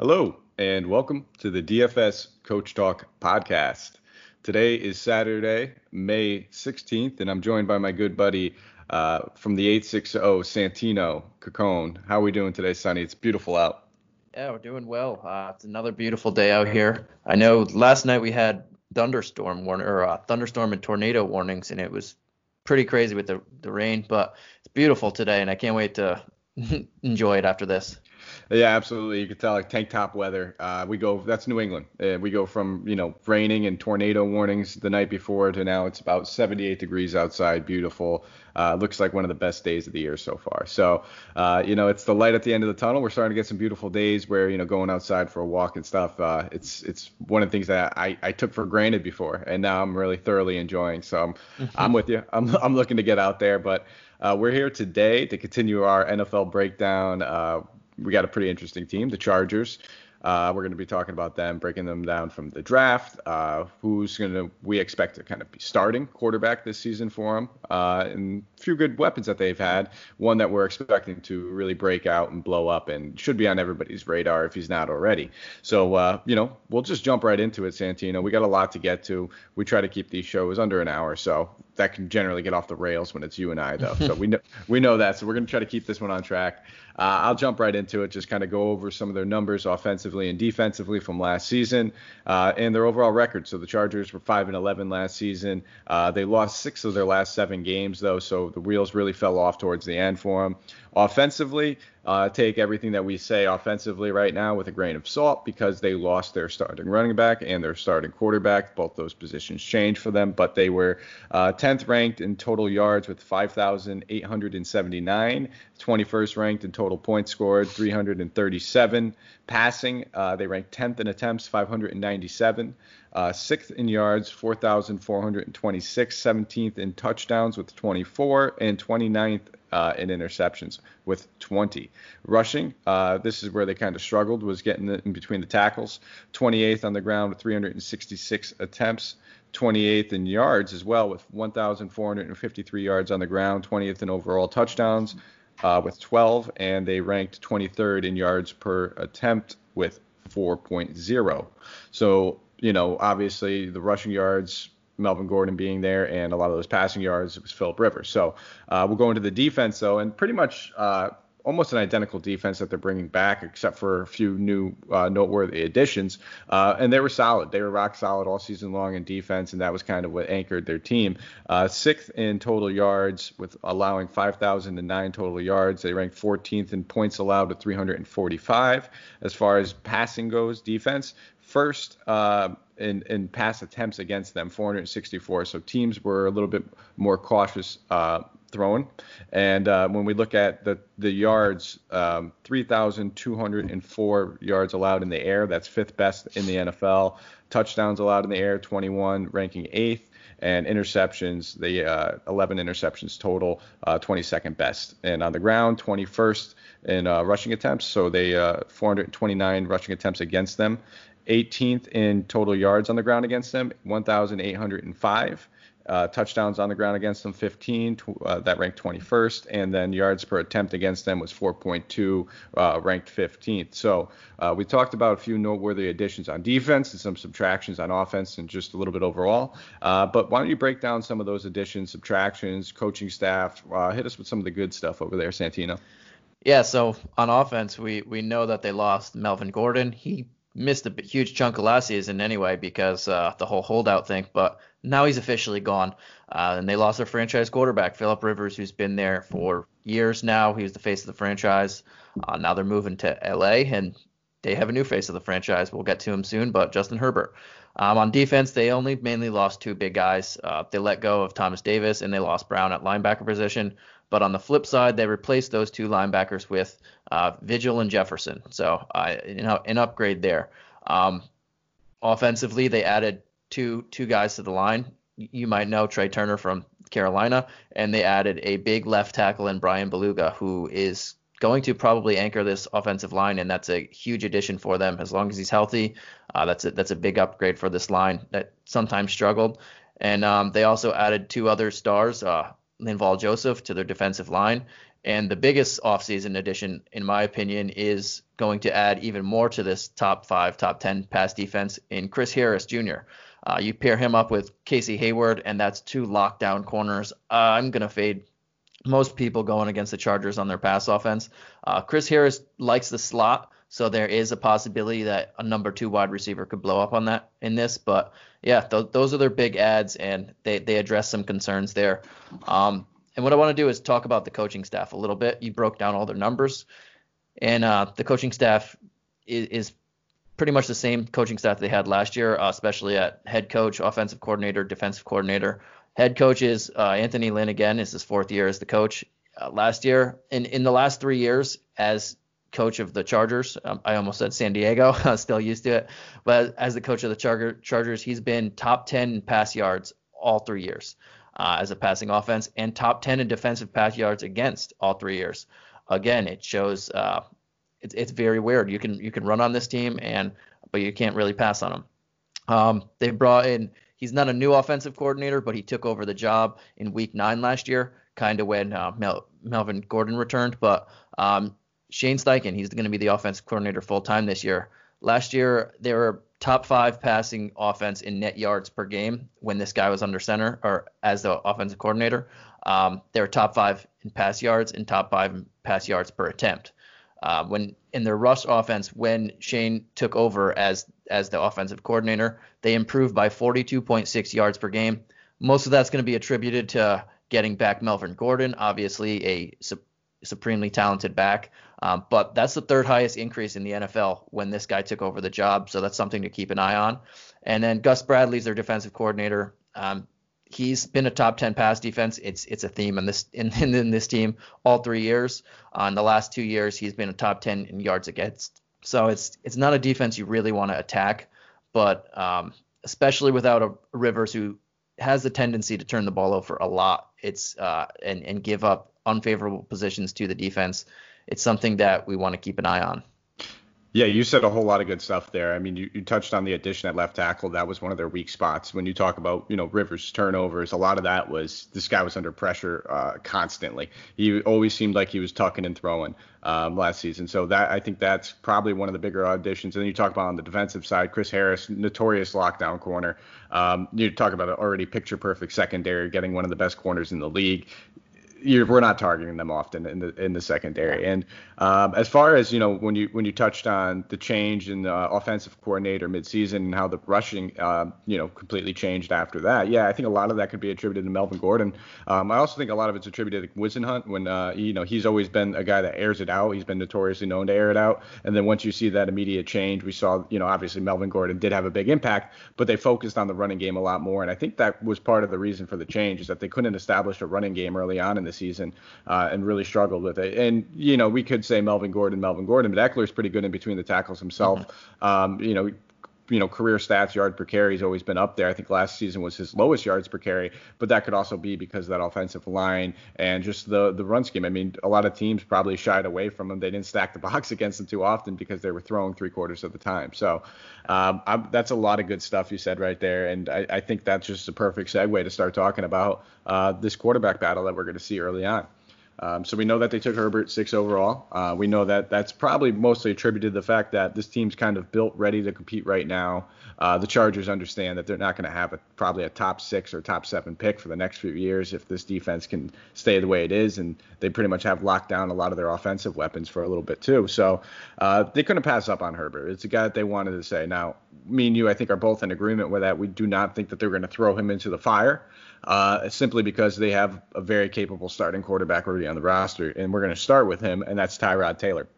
Hello, and welcome to the DFS Coach Talk podcast. Today is Saturday, May 16th, and I'm joined by my good buddy uh, from the 860 Santino Caccone. How are we doing today, Sonny? It's beautiful out. Yeah, we're doing well. Uh, it's another beautiful day out here. I know last night we had thunderstorm warning or uh, thunderstorm and tornado warnings, and it was pretty crazy with the the rain. But it's beautiful today, and I can't wait to enjoy it after this. Yeah, absolutely. You can tell like tank top weather. Uh, we go that's New England. Uh, we go from you know raining and tornado warnings the night before to now it's about 78 degrees outside, beautiful. Uh, looks like one of the best days of the year so far. So uh, you know it's the light at the end of the tunnel. We're starting to get some beautiful days where you know going outside for a walk and stuff. Uh, it's it's one of the things that I, I took for granted before, and now I'm really thoroughly enjoying. So I'm mm-hmm. I'm with you. I'm I'm looking to get out there, but. Uh, we're here today to continue our NFL breakdown. Uh, we got a pretty interesting team, the Chargers. Uh, we're going to be talking about them, breaking them down from the draft. Uh, who's going to we expect to kind of be starting quarterback this season for them, uh, and a few good weapons that they've had. One that we're expecting to really break out and blow up, and should be on everybody's radar if he's not already. So uh, you know, we'll just jump right into it, Santino. We got a lot to get to. We try to keep these shows under an hour, so that can generally get off the rails when it's you and I, though. so we know we know that. So we're going to try to keep this one on track. Uh, I'll jump right into it, just kind of go over some of their numbers offensively and defensively from last season uh, and their overall record. So the Chargers were 5 and 11 last season. Uh, they lost six of their last seven games, though, so the wheels really fell off towards the end for them. Offensively, uh, take everything that we say offensively right now with a grain of salt because they lost their starting running back and their starting quarterback. Both those positions changed for them, but they were uh, 10th ranked in total yards with 5,879, 21st ranked in total points scored, 337. Passing, uh, they ranked 10th in attempts, 597. Uh, sixth in yards, 4,426. 17th in touchdowns with 24. And 29th uh, in interceptions with 20. Rushing, uh, this is where they kind of struggled, was getting in between the tackles. 28th on the ground with 366 attempts. 28th in yards as well with 1,453 yards on the ground. 20th in overall touchdowns uh, with 12, and they ranked 23rd in yards per attempt with 4.0. So, you know, obviously the rushing yards Melvin Gordon being there, and a lot of those passing yards it was Philip Rivers. So uh, we'll go into the defense though, and pretty much uh, almost an identical defense that they're bringing back, except for a few new uh, noteworthy additions. Uh, and they were solid. They were rock solid all season long in defense, and that was kind of what anchored their team. Uh, sixth in total yards, with allowing 5,009 total yards. They ranked 14th in points allowed with 345. As far as passing goes, defense first uh, in, in pass attempts against them, 464. So teams were a little bit more cautious uh, throwing. And uh, when we look at the the yards, um, 3,204 yards allowed in the air. That's fifth best in the NFL. Touchdowns allowed in the air, 21, ranking eighth. And interceptions, the uh, 11 interceptions total, uh, 22nd best. And on the ground, 21st in uh, rushing attempts. So they uh, 429 rushing attempts against them. 18th in total yards on the ground against them, 1,805. Uh, touchdowns on the ground against them 15 uh, that ranked 21st and then yards per attempt against them was 4.2 uh, ranked 15th so uh, we talked about a few noteworthy additions on defense and some subtractions on offense and just a little bit overall. Uh, but why don't you break down some of those additions subtractions coaching staff uh, hit us with some of the good stuff over there santino. Yeah so on offense we we know that they lost melvin gordon. He missed a huge chunk of last season anyway because uh, the whole holdout thing. But now he's officially gone, uh, and they lost their franchise quarterback, Philip Rivers, who's been there for years now. He was the face of the franchise. Uh, now they're moving to LA, and they have a new face of the franchise. We'll get to him soon, but Justin Herbert. Um, on defense, they only mainly lost two big guys. Uh, they let go of Thomas Davis and they lost Brown at linebacker position. But on the flip side, they replaced those two linebackers with uh, Vigil and Jefferson. So uh, you know, an upgrade there. Um, offensively, they added two two guys to the line. You might know Trai Turner from Carolina, and they added a big left tackle in Brian Bulaga, who is going to probably anchor this offensive line, and that's a huge addition for them. As long as he's healthy, uh, that's a, that's a big upgrade for this line that sometimes struggled. And um, they also added two other stars, uh, Linval Joseph to their defensive line, And the biggest offseason addition, in my opinion, is going to add even more to this top five, top 10 pass defense in Chris Harris Jr. Uh, you pair him up with Casey Hayward, and that's two lockdown corners. Uh, I'm going to fade most people going against the Chargers on their pass offense. Uh, Chris Harris likes the slot, so there is a possibility that a number two wide receiver could blow up on that in this. But yeah, th- those are their big adds, and they, they address some concerns there. Um, and what I want to do is talk about the coaching staff a little bit. You broke down all their numbers, and uh, the coaching staff is, is, pretty much the same coaching staff they had last year, uh, especially at head coach, offensive coordinator, defensive coordinator. Head coach is uh, Anthony Lynn again. Is his fourth year as the coach. Uh, last year, in in the last three years as coach of the Chargers, um, I almost said San Diego. I'm still used to it, but as the coach of the Charger, Chargers, he's been top 10 pass yards all three years uh, as a passing offense and top 10 in defensive pass yards against all three years. Again, it shows uh, it's it's very weird. You can you can run on this team and but you can't really pass on them. Um, they brought in he's not a new offensive coordinator, but he took over the job in Week Nine last year, kind of when uh, Mel, Melvin Gordon returned. But um, Shane Steichen, he's going to be the offensive coordinator full time this year. Last year, they were top five passing offense in net yards per game when this guy was under center or as the offensive coordinator. Um, they were top five in pass yards and top five in pass yards per attempt. Uh, when in their rush offense, when Shane took over as as the offensive coordinator, they improved by 42.6 yards per game. Most of that's going to be attributed to getting back Melvin Gordon, obviously a supremely talented back. Um, but that's the third highest increase in the NFL when this guy took over the job. So that's something to keep an eye on. And then Gus Bradley's their defensive coordinator. Um, he's been a top 10 pass defense. It's it's a theme in this in, in this team all three years. Uh, the last two years, he's been a top 10 in yards against. So it's it's not a defense you really want to attack, but um, especially without a Rivers who has the tendency to turn the ball over a lot. It's uh, and and give up unfavorable positions to the defense it's something that we want to keep an eye on. Yeah, you said a whole lot of good stuff there. I mean, you, you touched on the addition at left tackle. That was one of their weak spots. When you talk about, you know, Rivers turnovers, a lot of that was this guy was under pressure uh, constantly. He always seemed like he was tucking and throwing um, last season. So that I think that's probably one of the bigger additions. And then you talk about on the defensive side, Chris Harris, notorious lockdown corner. Um, you talk about an already picture perfect secondary, getting one of the best corners in the league we're not targeting them often in the in the secondary. And um, as far as you know, when you when you touched on the change in the offensive coordinator midseason and how the rushing uh, you know completely changed after that, yeah, I think a lot of that could be attributed to Melvin Gordon. Um, I also think a lot of it's attributed to Whisenhunt when uh, you know he's always been a guy that airs it out. He's been notoriously known to air it out. And then once you see that immediate change, we saw you know obviously Melvin Gordon did have a big impact, but they focused on the running game a lot more. And I think that was part of the reason for the change is that they couldn't establish a running game early on in the season uh, and really struggled with it. And you know, we could say Melvin Gordon, Melvin Gordon, but Ekeler's pretty good in between the tackles himself. Mm-hmm. Um, you know, you know, career stats, yard per carry has always been up there. I think last season was his lowest yards per carry, but that could also be because of that offensive line and just the the run scheme. I mean, a lot of teams probably shied away from him. They didn't stack the box against him too often because they were throwing three quarters of the time. So um, that's a lot of good stuff you said right there, and I, I think that's just a perfect segue to start talking about uh, this quarterback battle that we're going to see early on. Um, so we know that they took Herbert six overall. Uh, we know that that's probably mostly attributed to the fact that this team's kind of built ready to compete right now. Uh, the Chargers understand that they're not going to have a, probably a top six or top seven pick for the next few years if this defense can stay the way it is, and they pretty much have locked down a lot of their offensive weapons for a little bit too. So uh, they couldn't pass up on Herbert. It's a guy that they wanted to say. Now, me and you, I think, are both in agreement with that. We do not think that they're going to throw him into the fire uh, simply because they have a very capable starting quarterback already on the roster. And we're going to start with him, and that's Tyrod Taylor.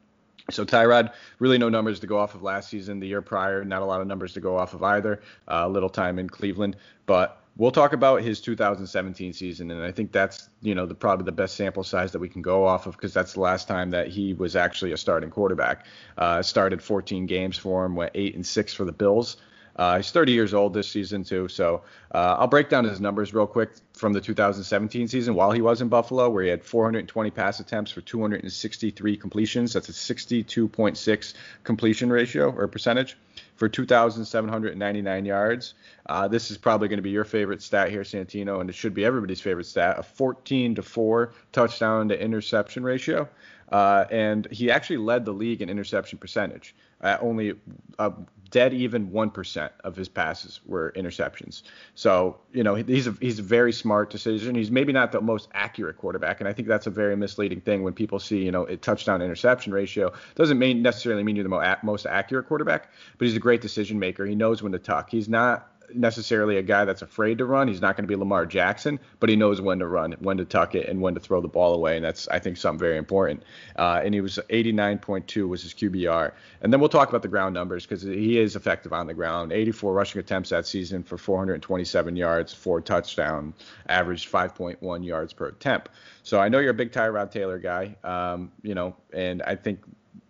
So Tyrod, really no numbers to go off of last season, the year prior, not a lot of numbers to go off of either. Uh, little time in Cleveland, but we'll talk about his 2017 season, and I think that's you know the probably the best sample size that we can go off of because that's the last time that he was actually a starting quarterback. Uh, started 14 games for him, went eight and six for the Bills. Uh, he's 30 years old this season too, so uh, I'll break down his numbers real quick from the 2017 season while he was in Buffalo, where he had 420 pass attempts for 263 completions. That's a 62.6 completion ratio or percentage. for 2,799 yards. Uh, this is probably going to be your favorite stat here, Santino, and it should be everybody's favorite stat: a 14 to four touchdown to interception ratio. Uh, and he actually led the league in interception percentage. Uh, only a dead even 1% of his passes were interceptions. So, you know, he's a, he's a very smart decision. He's maybe not the most accurate quarterback, and I think that's a very misleading thing when people see, you know, a touchdown interception ratio. Doesn't mean necessarily mean you're the most accurate quarterback, but he's a great decision maker. He knows when to tuck. He's not necessarily a guy that's afraid to run. He's not going to be Lamar Jackson, but he knows when to run, when to tuck it, and when to throw the ball away. And that's, I think, something very important. Uh, and he was 89.2 was his QBR. And then we'll talk about the ground numbers because he is effective on the ground. 84 rushing attempts that season for 427 yards, four touchdown, averaged 5.1 yards per attempt. So I know you're a big Tyrod Taylor guy, um, you know, and I think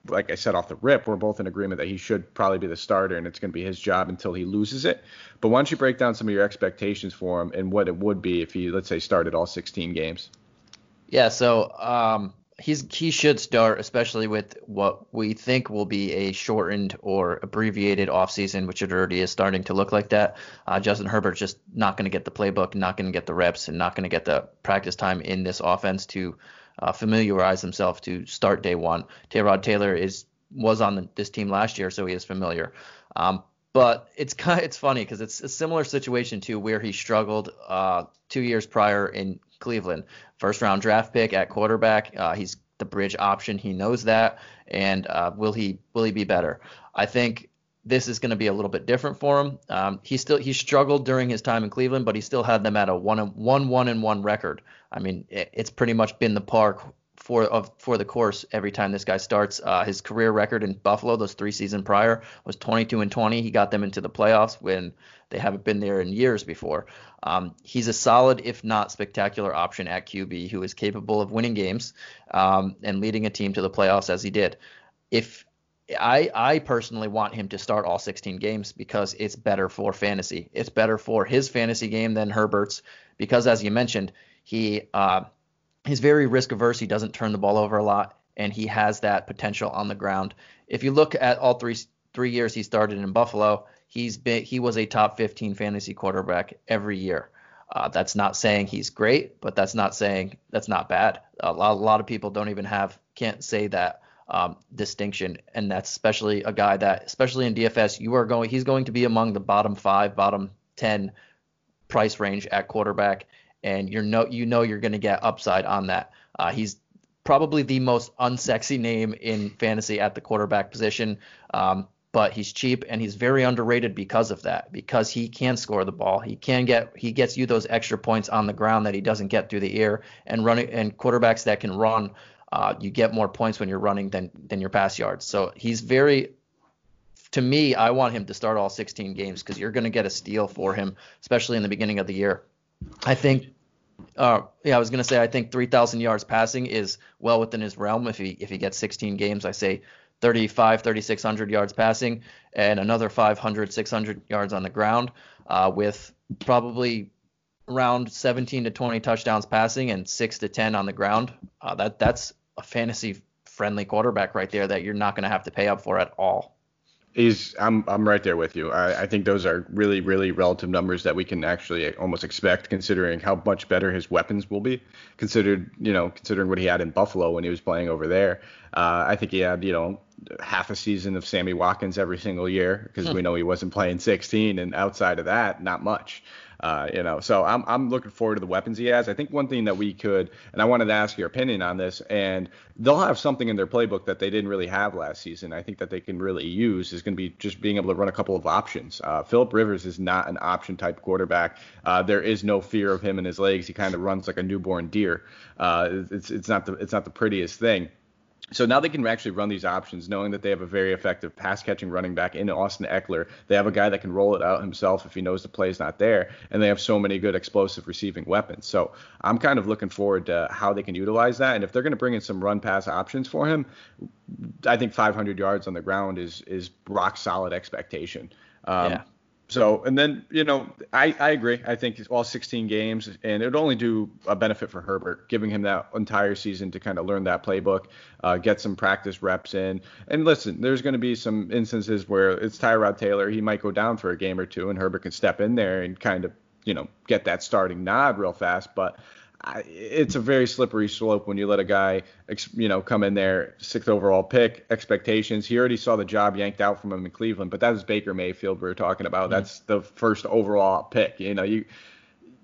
like I said off the rip, we're both in agreement that he should probably be the starter and it's going to be his job until he loses it. But why don't you break down some of your expectations for him and what it would be if he, let's say, started all 16 games? Yeah, so um, he's he should start, especially with what we think will be a shortened or abbreviated offseason, which it already is starting to look like that. Uh, Justin Herbert's just not going to get the playbook, not going to get the reps, and not going to get the practice time in this offense to uh, familiarize himself to start day one. Tyrod Taylor is was on the, this team last year, so he is familiar. Um, but it's kind it's funny because it's a similar situation to where he struggled uh, two years prior in Cleveland. First round draft pick at quarterback. Uh, he's the bridge option. He knows that, and uh, will he will he be better? I think this is going to be a little bit different for him. Um, he still he struggled during his time in Cleveland, but he still had them at a one one one and one record. I mean, it, it's pretty much been the park for of for the course every time this guy starts. Uh, his career record in Buffalo, those three seasons prior, was 22 and 20. He got them into the playoffs when they haven't been there in years before. Um, he's a solid, if not spectacular, option at QB who is capable of winning games um, and leading a team to the playoffs as he did. If I I personally want him to start all 16 games because it's better for fantasy. It's better for his fantasy game than Herbert's because, as you mentioned, he uh, he's very risk averse. He doesn't turn the ball over a lot, and he has that potential on the ground. If you look at all three three years he started in Buffalo, he's been he was a top 15 fantasy quarterback every year. Uh, that's not saying he's great, but that's not saying that's not bad. A lot, a lot of people don't even have can't say that um, distinction, and that's especially a guy that, especially in DFS, you are going. He's going to be among the bottom five, bottom ten price range at quarterback, and you're no, you know you're going to get upside on that. Uh, he's probably the most unsexy name in fantasy at the quarterback position. Um, but he's cheap and he's very underrated because of that because he can score the ball he can get he gets you those extra points on the ground that he doesn't get through the air and running and quarterbacks that can run uh, you get more points when you're running than than your pass yards. So he's very to me, I want him to start all 16 games because you're going to get a steal for him, especially in the beginning of the year. I think, uh, yeah, I was going to say I think 3,000 yards passing is well within his realm if he if he gets 16 games. I say 35, 3,600 yards passing and another 500, 600 yards on the ground uh, with probably around 17 to 20 touchdowns passing and six to 10 on the ground. Uh, that that's a fantasy friendly quarterback right there that you're not going to have to pay up for at all. He's I'm I'm right there with you. I, I think those are really really relative numbers that we can actually almost expect considering how much better his weapons will be. Considered you know considering what he had in Buffalo when he was playing over there. Uh, I think he had you know half a season of Sammy Watkins every single year because hmm. we know he wasn't playing 16 and outside of that not much. Uh, you know, so I'm I'm looking forward to the weapons he has. I think one thing that we could, and I wanted to ask your opinion on this, and they'll have something in their playbook that they didn't really have last season. I think that they can really use is going to be just being able to run a couple of options. Uh, Philip Rivers is not an option type quarterback. Uh, there is no fear of him and his legs. He kind of runs like a newborn deer. Uh, it's it's not the it's not the prettiest thing. So now they can actually run these options, knowing that they have a very effective pass catching running back in Austin Ekeler. They have a guy that can roll it out himself if he knows the play's not there, and they have so many good explosive receiving weapons. So I'm kind of looking forward to how they can utilize that. And if they're going to bring in some run pass options for him, I think 500 yards on the ground is is rock solid expectation. Um, yeah. So, and then, you know, I, I agree. I think it's all 16 games, and it would only do a benefit for Herbert, giving him that entire season to kind of learn that playbook, uh, get some practice reps in. And listen, there's going to be some instances where it's Tyrod Taylor. He might go down for a game or two, and Herbert can step in there and kind of, you know, get that starting nod real fast. But it's a very slippery slope when you let a guy, you know, come in there, sixth overall pick, expectations. He already saw the job yanked out from him in Cleveland, but that was Baker Mayfield we were talking about. Mm-hmm. That's the first overall pick. You know, you,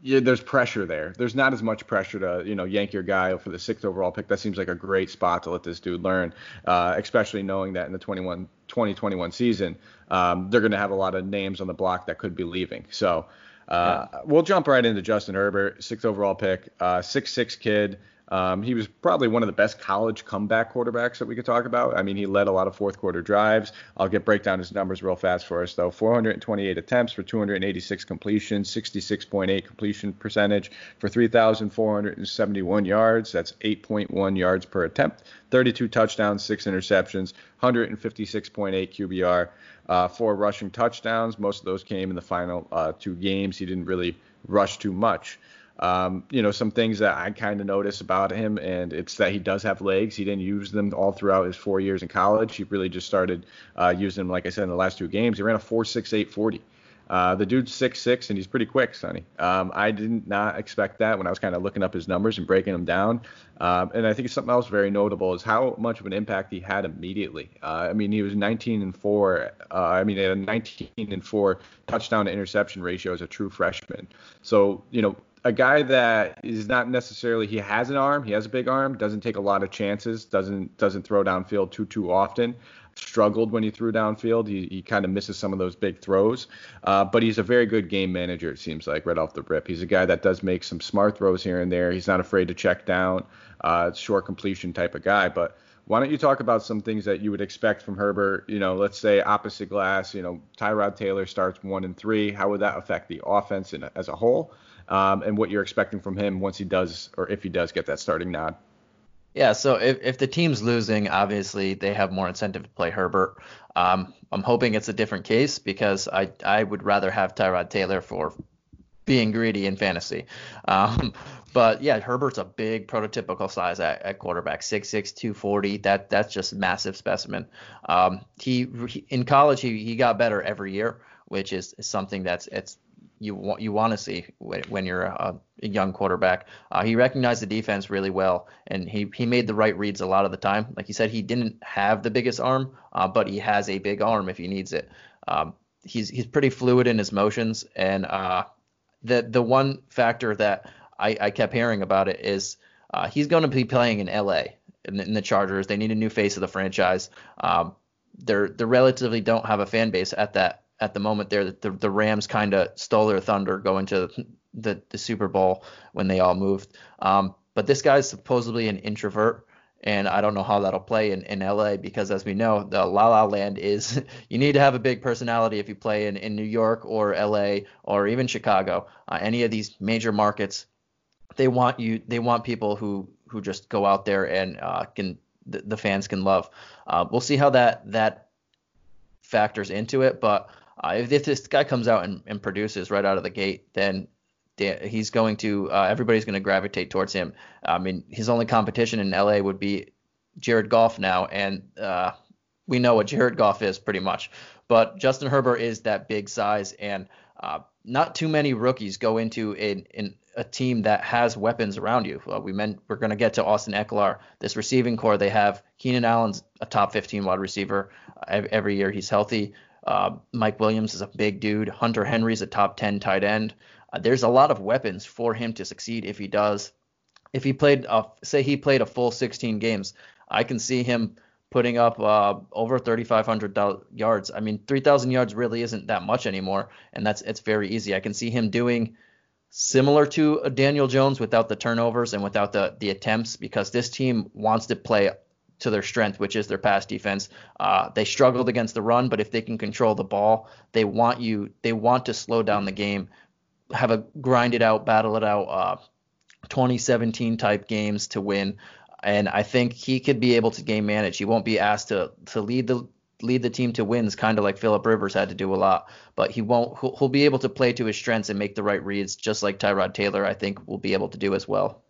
you, there's pressure there. There's not as much pressure to, you know, yank your guy for the sixth overall pick. That seems like a great spot to let this dude learn, uh, especially knowing that in the 21, 2021 season, um, they're going to have a lot of names on the block that could be leaving. So, uh, yeah. We'll jump right into Justin Herbert, sixth overall pick, uh, six six kid. Um, he was probably one of the best college comeback quarterbacks that we could talk about. I mean, he led a lot of fourth quarter drives. I'll get break down his numbers real fast for us though. 428 attempts for 286 completions, 66.8 completion percentage for 3,471 yards. That's 8.1 yards per attempt. 32 touchdowns, six interceptions, 156.8 QBR uh, four rushing touchdowns. Most of those came in the final uh, two games. He didn't really rush too much. Um, you know, some things that I kind of notice about him, and it's that he does have legs. He didn't use them all throughout his four years in college. He really just started uh, using them, like I said, in the last two games. He ran a 4.68 40. Uh, the dude's six six and he's pretty quick, Sonny. Um, I did not expect that when I was kind of looking up his numbers and breaking them down. Um, and I think something else very notable is how much of an impact he had immediately. Uh, I mean, he was 19 and four. Uh, I mean, he had a 19 and four touchdown to interception ratio as a true freshman. So you know, a guy that is not necessarily he has an arm, he has a big arm, doesn't take a lot of chances, doesn't doesn't throw downfield too too often struggled when he threw downfield. He, he kind of misses some of those big throws, uh, but he's a very good game manager. It seems like right off the rip. He's a guy that does make some smart throws here and there. He's not afraid to check down. Uh, short completion type of guy, but. Why don't you talk about some things that you would expect from Herbert? You know, let's say opposite glass. You know, Tyrod Taylor starts one and three. How would that affect the offense in, as a whole? Um, and what you're expecting from him once he does, or if he does get that starting nod? Yeah, so if, if the team's losing, obviously they have more incentive to play Herbert. Um, I'm hoping it's a different case because I I would rather have Tyrod Taylor for being greedy in fantasy. Um, but yeah, Herbert's a big prototypical size at, at quarterback, 6'6", 240. That that's just massive specimen. Um, he, in college he he got better every year, which is, is something that's it's you want you want to see when you're a, a young quarterback. Uh, he recognized the defense really well, and he he made the right reads a lot of the time. Like he said, he didn't have the biggest arm, uh, but he has a big arm if he needs it. Um, he's he's pretty fluid in his motions, and uh, the the one factor that I, I kept hearing about it is uh, he's going to be playing in LA in, in, the Chargers. They need a new face of the franchise. Um, they're they relatively don't have a fan base at that at the moment there. The, the Rams kind of stole their thunder going to the, the Super Bowl when they all moved. Um, but this guy's supposedly an introvert, and I don't know how that'll play in, in LA because, as we know, the La La Land is you need to have a big personality if you play in, in New York or LA or even Chicago. Uh, any of these major markets, they want you. They want people who who just go out there and uh, can the, the, fans can love. Uh, we'll see how that that factors into it, but uh, if, this guy comes out and, and, produces right out of the gate, then he's going to uh, everybody's going to gravitate towards him. I mean, his only competition in LA would be Jared Goff now, and uh, we know what Jared Goff is pretty much. But Justin Herbert is that big size, and uh, not too many rookies go into in, a team that has weapons around you. Uh, we meant we're going to get to Austin Ekeler. This receiving corps they have. Keenan Allen's a top 15 wide receiver uh, every year he's healthy. Uh, Mike Williams is a big dude. Hunter Henry's a top 10 tight end. Uh, there's a lot of weapons for him to succeed if he does. If he played, uh, say he played a full 16 games, I can see him putting up uh, over 3,500 yards. I mean, 3,000 yards really isn't that much anymore, and that's it's very easy. I can see him doing similar to Daniel Jones without the turnovers and without the the attempts because this team wants to play to their strength, which is their pass defense. Uh, they struggled against the run, but if they can control the ball, they want you. They want to slow down the game, have a grind it out, battle it out, uh, 2017 type games to win. And I think he could be able to game manage. He won't be asked to to lead the lead the team to wins, kind of like Philip Rivers had to do a lot. But he won't. He'll, he'll be able to play to his strengths and make the right reads, just like Tyrod Taylor. I think will be able to do as well.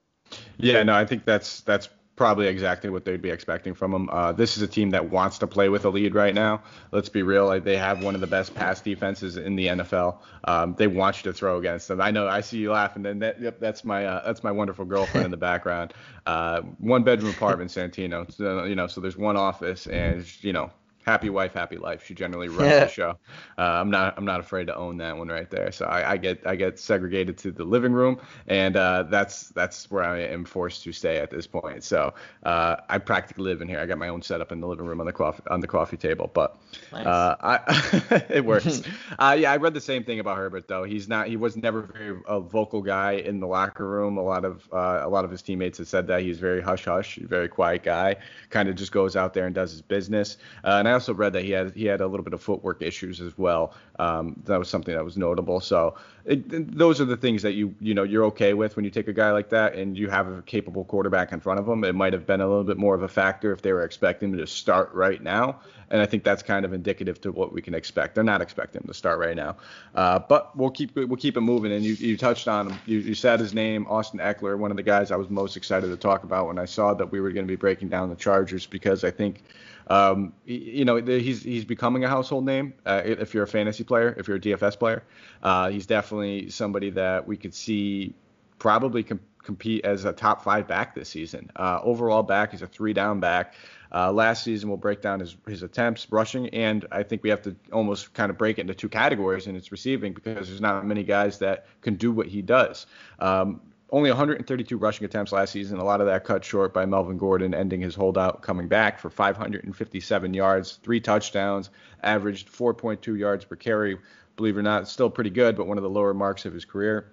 Yeah, no, I think that's that's probably exactly what they'd be expecting from him. Uh, this is a team that wants to play with a lead right now. Let's be real; like, they have one of the best pass defenses in the NFL. Um, they want you to throw against them. I know. I see you laughing, and that, yep, that's my uh, that's my wonderful girlfriend in the background. Uh, one bedroom apartment, Santino. So, you know, so there's one office, and you know, happy wife, happy life. She generally runs yeah. the show. Uh, I'm not I'm not afraid to own that one right there. So I, I get I get segregated to the living room, and uh, that's that's where I am forced to stay at this point. So uh, I practically live in here. I got my own setup in the living room on the coffee on the coffee table, but nice. Uh, I, it works. Uh, yeah, I read the same thing about Herbert though. He's not he was never very a vocal guy in the locker room. A lot of uh, a lot of his teammates have said that he's very hush hush, very quiet guy. Kind of just goes out there and does his business. and I also read that he had he had a little bit of footwork issues as well. Um, that was something that was notable. So it, those are the things that you you know you're okay with when you take a guy like that and you have a capable quarterback in front of him. It might have been a little bit more of a factor if they were expecting him to start right now, and I think that's kind of indicative to what we can expect. They're not expecting him to start right now, uh, but we'll keep we'll keep it moving. And you, you touched on him. You, you said his name, Austin Ekeler, one of the guys I was most excited to talk about when I saw that we were going to be breaking down the Chargers because I think um, you know, he's he's becoming a household name. Uh, if you're a fantasy player, if you're a DFS player, uh, he's definitely somebody that we could see probably com- compete as a top five back this season. Uh, overall back, he's a three down back. Uh, last season, we'll break down his, his attempts rushing, and I think we have to almost kind of break it into two categories, and it's receiving because there's not many guys that can do what he does. Um, only 132 rushing attempts last season. A lot of that cut short by Melvin Gordon ending his holdout, coming back for 557 yards, three touchdowns, averaged 4.2 yards per carry. Believe it or not, still pretty good, but one of the lower marks of his career.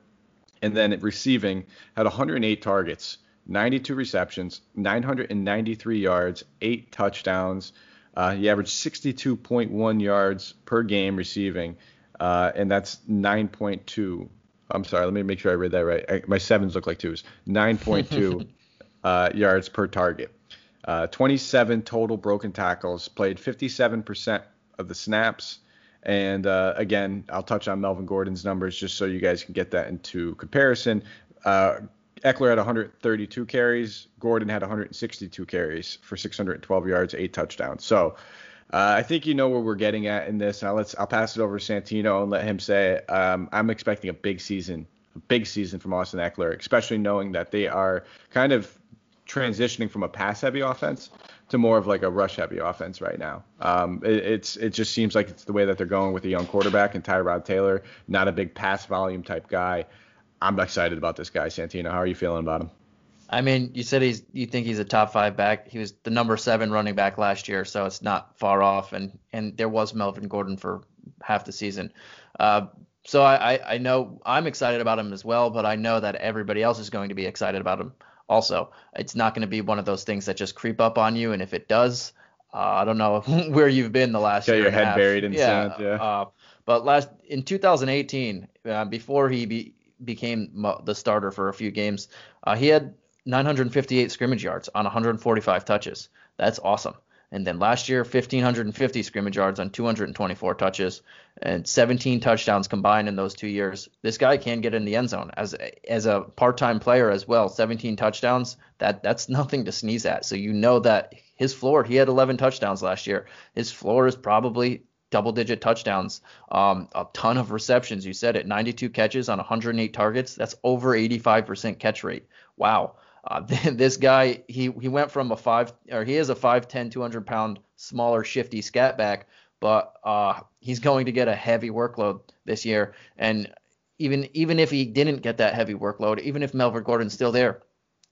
And then receiving had 108 targets, 92 receptions, 993 yards, eight touchdowns. Uh, he averaged 62.1 yards per game receiving, uh, and that's 9.2 I'm sorry. Let me make sure I read that right. I, my sevens look like twos. 9.2 uh, yards per target. Uh, 27 total broken tackles. Played 57% of the snaps. And uh, again, I'll touch on Melvin Gordon's numbers just so you guys can get that into comparison. Uh, Ekeler had 132 carries. Gordon had 162 carries for 612 yards, eight touchdowns. So uh, I think you know where we're getting at in this. Now let's I'll pass it over to Santino and let him say it. Um, I'm expecting a big season, a big season from Austin Ekeler, especially knowing that they are kind of transitioning from a pass heavy offense to more of like a rush heavy offense right now. Um, it, it's it just seems like it's the way that they're going with a young quarterback and Tyrod Taylor, not a big pass volume type guy. I'm excited about this guy, Santino. How are you feeling about him? I mean, you said he's you think he's a top five back. He was the number seven running back last year, so it's not far off. And and there was Melvin Gordon for half the season. Uh, so I, I know I'm excited about him as well, but I know that everybody else is going to be excited about him also. It's not going to be one of those things that just creep up on you, and if it does, uh, I don't know where you've been the last Got year. your head half. buried in yeah, sand. Yeah. Uh, but last in 2018, uh, before he be, became the starter for a few games, uh, he had 958 scrimmage yards on 145 touches. That's awesome. And then last year, 1,550 scrimmage yards on 224 touches and 17 touchdowns combined in those two years. This guy can get in the end zone as as a part-time player as well. 17 touchdowns. That that's nothing to sneeze at. So you know that his floor. He had 11 touchdowns last year. His floor is probably double-digit touchdowns. Um, a ton of receptions. You said it. 92 catches on 108 targets. That's over 85% catch rate. Wow. Uh, this guy, he he went from a five or he is a 5'10", 200 pound smaller, shifty scat back, but uh, he's going to get a heavy workload this year. And even even if he didn't get that heavy workload, even if Melvin Gordon's still there,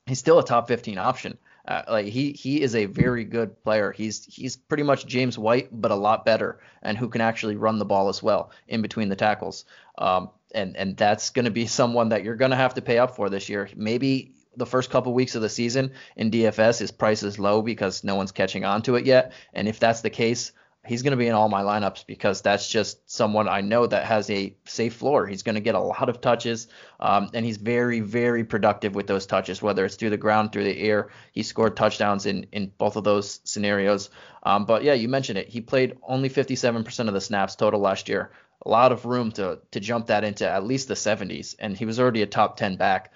he's still a top 15 option. Uh, like he he is a very good player. He's he's pretty much James White, but a lot better, and who can actually run the ball as well in between the tackles. Um, and and that's going to be someone that you're going to have to pay up for this year. Maybe the first couple weeks of the season in DFS, his price is low because no one's catching on to it yet. And if that's the case, he's going to be in all my lineups because that's just someone I know that has a safe floor. He's going to get a lot of touches, um, and he's very, very productive with those touches, whether it's through the ground, through the air. He scored touchdowns in, in both of those scenarios. Um, but yeah, you mentioned it. He played only 57% of the snaps total last year. A lot of room to to jump that into at least the 70s, and he was already a top 10 back.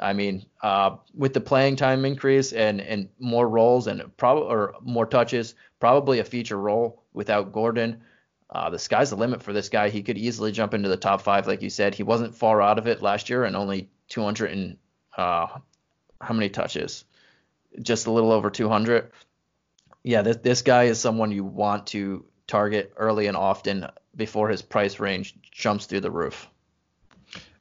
I mean, uh, with the playing time increase and and more roles and probably or more touches, probably a feature role without Gordon. Uh, the sky's the limit for this guy. He could easily jump into the top five, like you said. He wasn't far out of it last year, and only 200 and uh, how many touches? Just a little over 200. Yeah, this this guy is someone you want to target early and often before his price range jumps through the roof.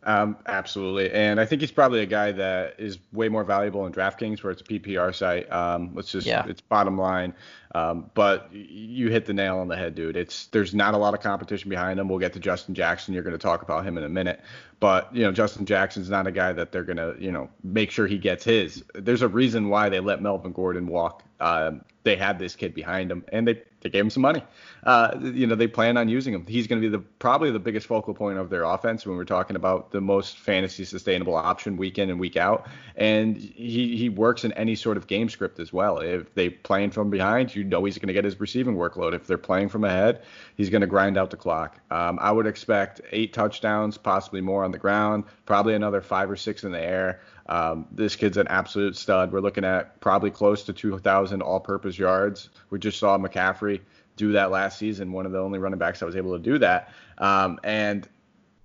Um, absolutely, and I think he's probably a guy that is way more valuable in DraftKings, where it's a PPR site. Um, let's just, yeah. it's bottom line. Um, but you hit the nail on the head, dude. It's there's not a lot of competition behind him. We'll get to Justin Jackson. You're going to talk about him in a minute, but you know Justin Jackson's not a guy that they're going to you know make sure he gets his. There's a reason why they let Melvin Gordon walk. Um, they had this kid behind him, and they they gave him some money. Uh, you know, they plan on using him. He's going to be the probably the biggest focal point of their offense when we're talking about the most fantasy sustainable option week in and week out. And he he works in any sort of game script as well. If they playing from behind, you know he's going to get his receiving workload. If they're playing from ahead, he's going to grind out the clock. Um, I would expect eight touchdowns, possibly more on the ground, probably another five or six in the air. Um, this kid's an absolute stud. We're looking at probably close to 2,000 all-purpose yards. We just saw McCaffrey do that last season. One of the only running backs that was able to do that. Um, and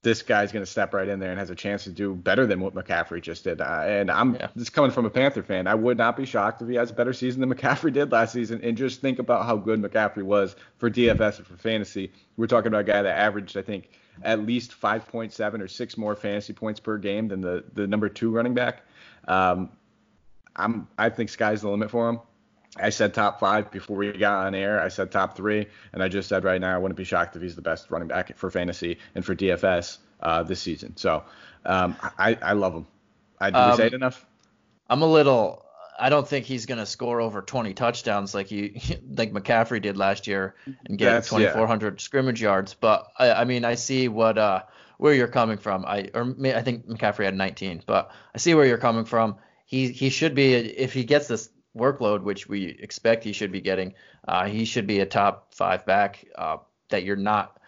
this guy's going to step right in there and has a chance to do better than what McCaffrey just did. Uh, and I'm yeah. just coming from a Panther fan. I would not be shocked if he has a better season than McCaffrey did last season. And just think about how good McCaffrey was for DFS and for fantasy. We're talking about a guy that averaged, I think, at least 5.7 or six more fantasy points per game than the the number two running back. Um, I'm I think sky's the limit for him. I said top five before we got on air. I said top three, and I just said right now I wouldn't be shocked if he's the best running back for fantasy and for DFS uh, this season. So um, I, I love him. I, did um, we say it enough? I'm a little I don't think he's going to score over 20 touchdowns like you like McCaffrey did last year and get 2,400 yeah. scrimmage yards. But I, I, mean, I see what uh, where you're coming from. I or I think McCaffrey had 19, but I see where you're coming from. He he should be if he gets this workload, which we expect he should be getting, uh, he should be a top five back. Uh, that you're not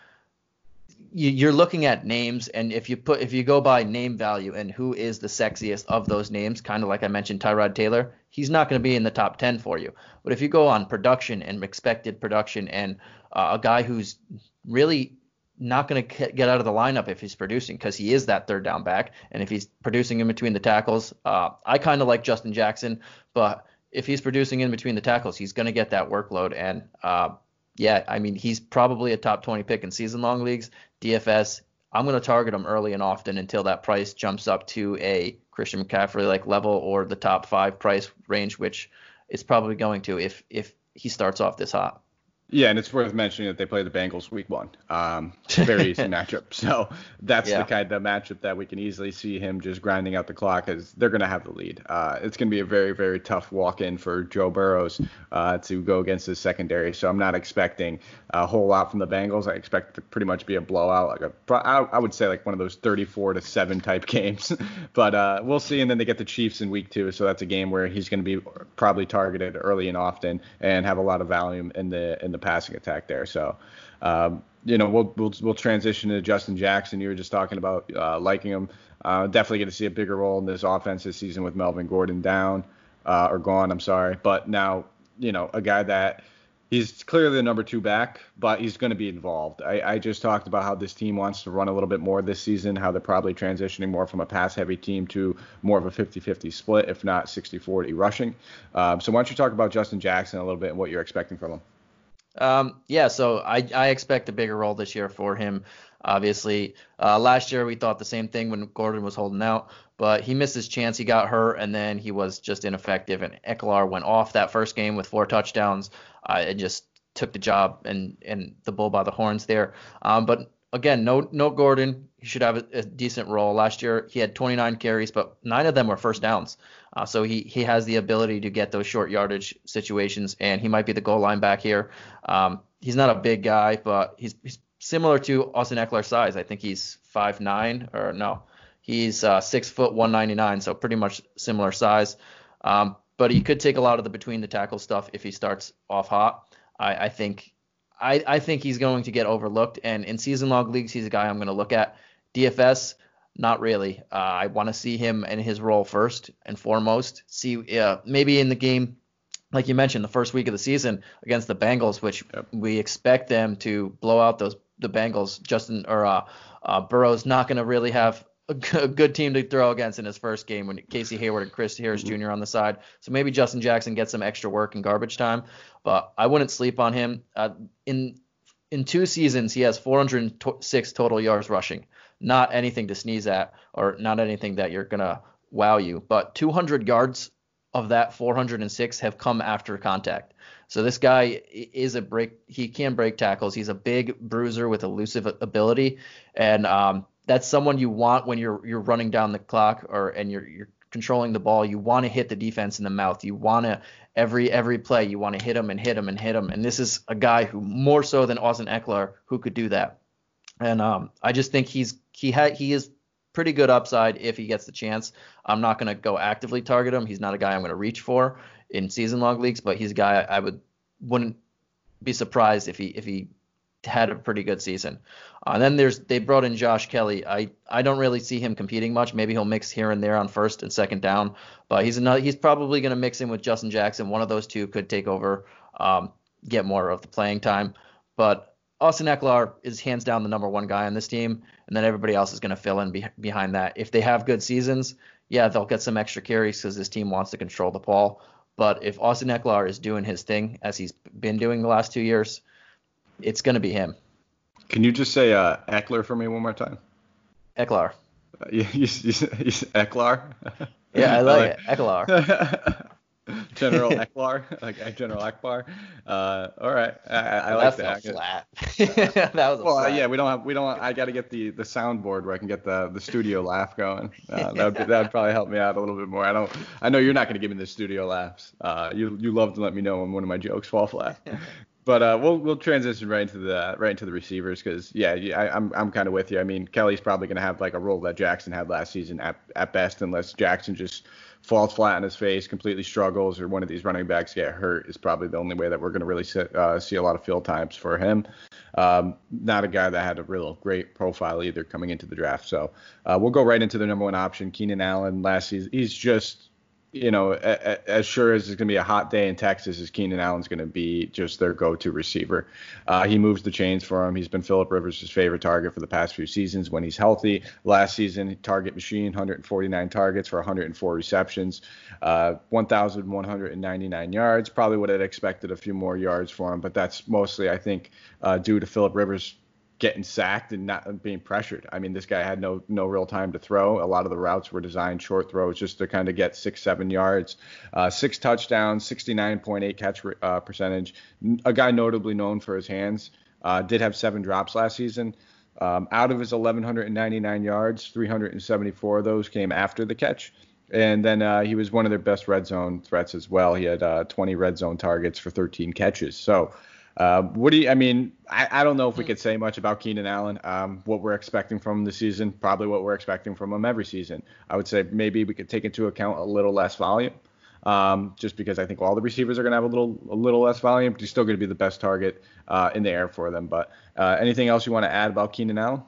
you're looking at names and if you put if you go by name value and who is the sexiest of those names kind of like i mentioned tyrod taylor he's not going to be in the top 10 for you but if you go on production and expected production and uh, a guy who's really not going to get out of the lineup if he's producing because he is that third down back and if he's producing in between the tackles uh, i kind of like justin jackson but if he's producing in between the tackles he's going to get that workload and uh, yeah, I mean, he's probably a top 20 pick in season long leagues. DFS, I'm going to target him early and often until that price jumps up to a Christian McCaffrey like level or the top five price range, which it's probably going to if if he starts off this hot. Yeah, and it's worth mentioning that they play the Bengals week one. Um, very easy matchup. So that's yeah. the kind of matchup that we can easily see him just grinding out the clock as they're going to have the lead. Uh, it's going to be a very, very tough walk in for Joe Burrows uh, to go against his secondary. So I'm not expecting a whole lot from the Bengals. I expect to pretty much be a blowout, like a, I would say like one of those 34 to 7 type games. but uh, we'll see. And then they get the Chiefs in week two. So that's a game where he's going to be probably targeted early and often and have a lot of volume in the, in the the passing attack there. So, um, you know, we'll, we'll we'll transition to Justin Jackson. You were just talking about uh, liking him. Uh, definitely going to see a bigger role in this offense this season with Melvin Gordon down uh, or gone. I'm sorry, but now you know a guy that he's clearly the number two back, but he's going to be involved. I, I, just talked about how this team wants to run a little bit more this season, how they're probably transitioning more from a pass heavy team to more of a 50 50 split, if not 60 40 rushing. Um, so, why don't you talk about Justin Jackson a little bit and what you're expecting from him? Um, yeah, so I, I expect a bigger role this year for him. Obviously, uh, last year we thought the same thing when Gordon was holding out, but he missed his chance. He got hurt, and then he was just ineffective. And Ekeler went off that first game with four touchdowns. Uh, and just took the job and and the bull by the horns there. Um, but again, no no Gordon. He should have a, a, decent role. Last year he had 29 carries, but nine of them were first downs. Uh, so he he has the ability to get those short yardage situations, and he might be the goal line back here. Um, he's not a big guy, but he's, he's similar to Austin Ekeler's size. I think he's five nine or no, he's uh, six foot 199, so pretty much similar size. Um, but he could take a lot of the between the tackle stuff if he starts off hot. I, I think I, I think he's going to get overlooked. And in season long leagues, he's a guy I'm going to look at. DFS, not really. Uh, I want to see him in his role first and foremost. See, uh, maybe in the game, like you mentioned, the first week of the season against the Bengals, which yep. we expect them to blow out those the Bengals. Justin or uh, uh, Burrow's not going to really have a good team to throw against in his first game when Casey Hayward and Chris Harris mm-hmm. Jr. on the side. So maybe Justin Jackson gets some extra work and garbage time, but I wouldn't sleep on him. Uh, in in two seasons, he has 406 total yards rushing. Not anything to sneeze at, or not anything that you're gonna wow you. But 200 yards of that 406 have come after contact. So this guy is a break. He can break tackles. He's a big bruiser with elusive ability, and um, that's someone you want when you're you're running down the clock or and you're you're controlling the ball. You want to hit the defense in the mouth. You want to every every play you want to hit him and hit him and hit him. And this is a guy who more so than Austin Ekeler who could do that. And um, I just think he's he had he is pretty good upside if he gets the chance. I'm not going to go actively target him. He's not a guy I'm going to reach for in season long leagues, but he's a guy I would wouldn't be surprised if he if he had a pretty good season. Uh, and then there's they brought in Josh Kelley. I I don't really see him competing much. Maybe he'll mix here and there on first and second down, but he's another, he's probably going to mix in with Justin Jackson. One of those two could take over, um, get more of the playing time. But Austin Ekeler is hands down the number one guy on this team, and then everybody else is going to fill in be, behind that. If they have good seasons, yeah, they'll get some extra carries because this team wants to control the ball. But if Austin Ekeler is doing his thing as he's been doing the last two years, it's going to be him. Can you just say uh, Ekeler for me one more time? Ekeler. Uh, you, you, you, Ekeler? Yeah, I like, I like it. Ekeler. General Eklar, like General Akbar. Uh, all right, I, I like that. Flat. that was well, flat. yeah. We don't have, we don't. I got to get the the soundboard where I can get the the studio laugh going. Uh, that would that would probably help me out a little bit more. I don't. I know you're not going to give me the studio laughs. Uh, you you love to let me know when one of my jokes fall flat. But uh, we'll we'll transition right into the right into the receivers because yeah, I, I'm I'm kind of with you. I mean, Kelley's probably going to have like a role that Jackson had last season at at best, unless Jackson just falls flat on his face, completely struggles, or one of these running backs get hurt is probably the only way that we're going to really sit, uh, see a lot of field times for him. Um, not a guy that had a real great profile either coming into the draft. So uh, we'll go right into the number one option, Keenan Allen. Last season, he's just you know, a, a, as sure as it's going to be a hot day in Texas, is Keenan Allen's going to be just their go-to receiver. Uh, he moves the chains for him. He's been Philip Rivers' favorite target for the past few seasons when he's healthy. Last season, target machine, 149 targets for 104 receptions, uh, 1,199 yards. Probably would have expected a few more yards for him, but that's mostly, I think, uh, due to Philip Rivers getting sacked and not being pressured. I mean, this guy had no no real time to throw. A lot of the routes were designed short throws just to kind of get six seven yards. Uh, six touchdowns, 69.8 catch uh, percentage. A guy notably known for his hands. Uh, did have seven drops last season. Um, out of his 1,199 yards, 374 of those came after the catch. And then uh, he was one of their best red zone threats as well. He had uh, 20 red zone targets for 13 catches. So uh, what do you? I mean, I, I don't know if we could say much about Keenan Allen. Um, what we're expecting from him this season, probably what we're expecting from him every season. I would say maybe we could take into account a little less volume, um, just because I think all the receivers are going to have a little a little less volume. But he's still going to be the best target uh, in the air for them. But uh, anything else you want to add about Keenan Allen?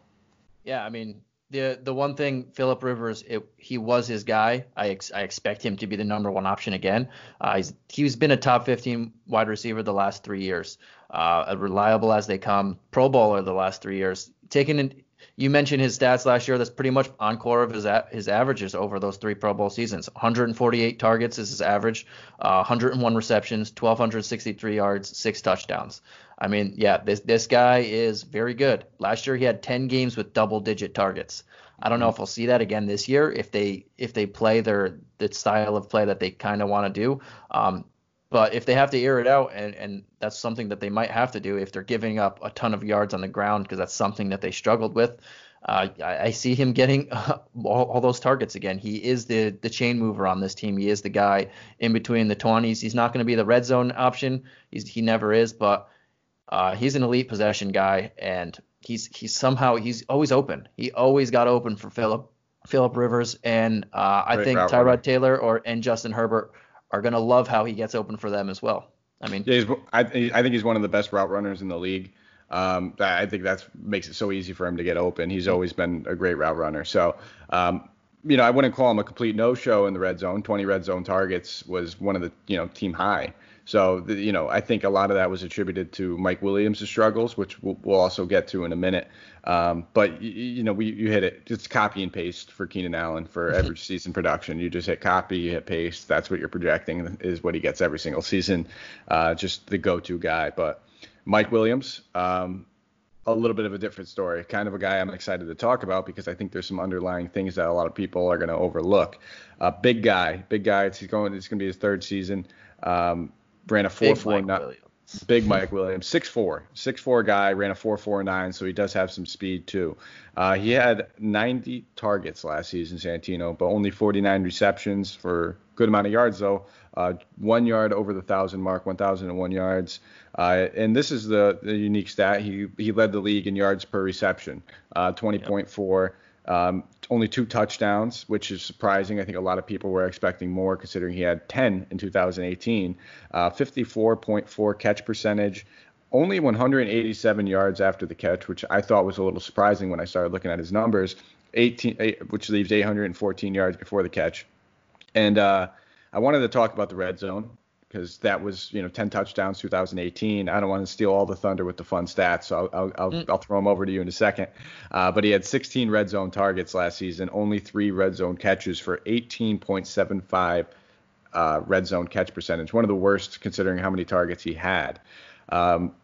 Yeah, I mean, the the one thing Philip Rivers it, he was his guy. I ex, I expect him to be the number one option again. Uh, he's he's been a top 15 wide receiver the last three years uh, reliable as they come, Pro Bowler the last three years. Taking in, you mentioned his stats last year. That's pretty much encore of his his averages over those three Pro Bowl seasons. 148 targets is his average, uh, 101 receptions, 1,263 yards, six touchdowns. I mean, yeah, this this guy is very good. Last year he had 10 games with double digit targets. I don't know if we'll see that again this year if they if they play their the style of play that they kind of want to do. Um, but if they have to air it out, and, and that's something that they might have to do if they're giving up a ton of yards on the ground, because that's something that they struggled with. Uh, I, I, see him getting uh, all, all, those targets again. He is the the chain mover on this team. He is the guy in between the 20s. He's not going to be the red zone option. He's, he never is, but Uh, he's an elite possession guy, and he's he's somehow he's always open. He always got open for Philip Philip Rivers, and uh, I think Tyrod Taylor or and Justin Herbert are gonna love how he gets open for them as well. I mean, yeah, I, I think he's one of the best route runners in the league. Um, I think that makes it so easy for him to get open. He's always been a great route runner. So, um, you know, I wouldn't call him a complete no-show in the red zone. 20 red zone targets was one of the, you know, team high. So, the, you know, I think a lot of that was attributed to Mike Williams' struggles, which we'll, we'll also get to in a minute. Um, but you, you know, we you hit it. It's copy and paste for Keenan Allen for every season production. You just hit copy, you hit paste. That's what you're projecting is what he gets every single season. Uh, just the go-to guy. But Mike Williams, um, a little bit of a different story. Kind of a guy I'm excited to talk about because I think there's some underlying things that a lot of people are going to overlook. Uh, big guy, big guy. He's going. It's going to be his third season. Um, ran a four four nine. Big Mike Williams, 6'4", 6'4 guy, ran a 4.49, so he does have some speed too. Uh, he had 90 targets last season, Santino, but only 49 receptions for good amount of yards though. Uh, one yard over the thousand mark, 1,001 yards. Uh, and this is the, the unique stat. He he led the league in yards per reception, uh, 20.4. Yep. Um, only two touchdowns, which is surprising. I think a lot of people were expecting more considering he had 10 in 2018. Uh, 54.4 catch percentage, only 187 yards after the catch, which I thought was a little surprising when I started looking at his numbers. 18, eight, which leaves 814 yards before the catch. And uh, I wanted to talk about the red zone because that was you know 10 touchdowns 2018. I don't want to steal all the thunder with the fun stats, so I'll I'll, I'll, mm. I'll throw them over to you in a second. Uh, but he had 16 red zone targets last season, only three red zone catches for 18.75 uh, red zone catch percentage, one of the worst considering how many targets he had. Um,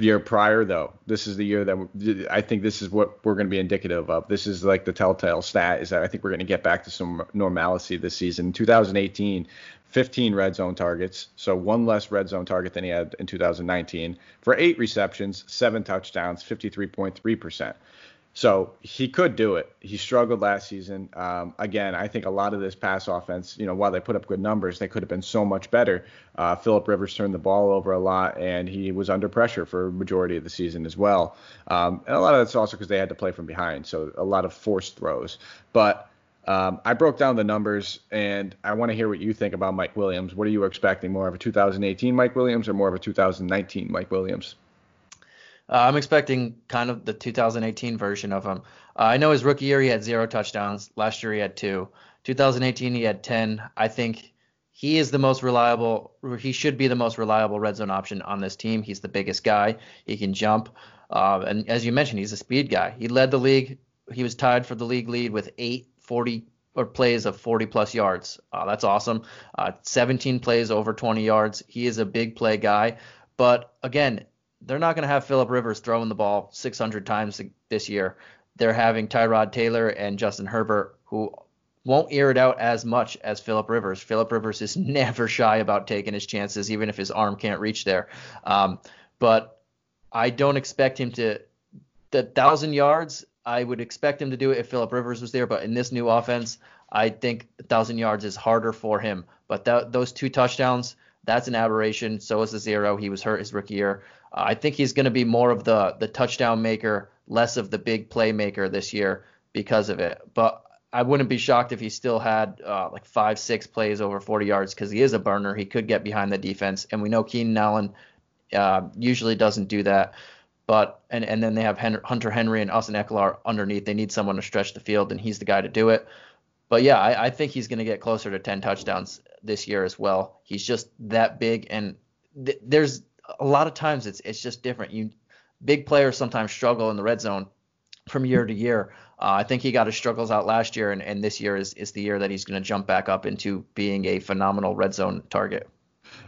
year prior though this is the year that i think this is what we're going to be indicative of this is like the telltale stat is that i think we're going to get back to some normalcy this season 2018 15 red zone targets, so one less red zone target than he had in 2019, for eight receptions, seven touchdowns, 53.3%. So he could do it. He struggled last season. Um, again, I think a lot of this pass offense, you know, while they put up good numbers, they could have been so much better. Uh, Philip Rivers turned the ball over a lot, and he was under pressure for majority of the season as well. Um, and a lot of that's also because they had to play from behind, so a lot of forced throws. But um, I broke down the numbers, and I want to hear what you think about Mike Williams. What are you expecting? More of a 2018 Mike Williams or more of a 2019 Mike Williams? Uh, I'm expecting kind of the 2018 version of him. Uh, I know his rookie year he had zero touchdowns. Last year he had two. 2018 he had 10. I think he is the most reliable. He should be the most reliable red zone option on this team. He's the biggest guy. He can jump. Uh, and as you mentioned, he's a speed guy. He led the league. He was tied for the league lead with eight 40 or plays of 40 plus yards. Uh, that's awesome. Uh, 17 plays over 20 yards. He is a big play guy. But again, they're not going to have Philip Rivers throwing the ball 600 times this year. They're having Tyrod Taylor and Justin Herbert, who won't air it out as much as Philip Rivers. Philip Rivers is never shy about taking his chances, even if his arm can't reach there. Um, but I don't expect him to. The thousand yards I would expect him to do it if Philip Rivers was there, but in this new offense, I think 1,000 yards is harder for him. But th- those two touchdowns, that's an aberration. So is the zero. He was hurt his rookie year. Uh, I think he's going to be more of the the touchdown maker, less of the big playmaker this year because of it. But I wouldn't be shocked if he still had uh, like five, six plays over 40 yards because he is a burner. He could get behind the defense, and we know Keenan Allen uh, usually doesn't do that. But and and then they have Hunter Henry and Austin Ekeler underneath. They need someone to stretch the field, and he's the guy to do it. But yeah, I, I think he's going to get closer to 10 touchdowns this year as well. He's just that big, and th- there's a lot of times it's it's just different. You big players sometimes struggle in the red zone from year to year. Uh, I think he got his struggles out last year, and, and this year is, is the year that he's going to jump back up into being a phenomenal red zone target.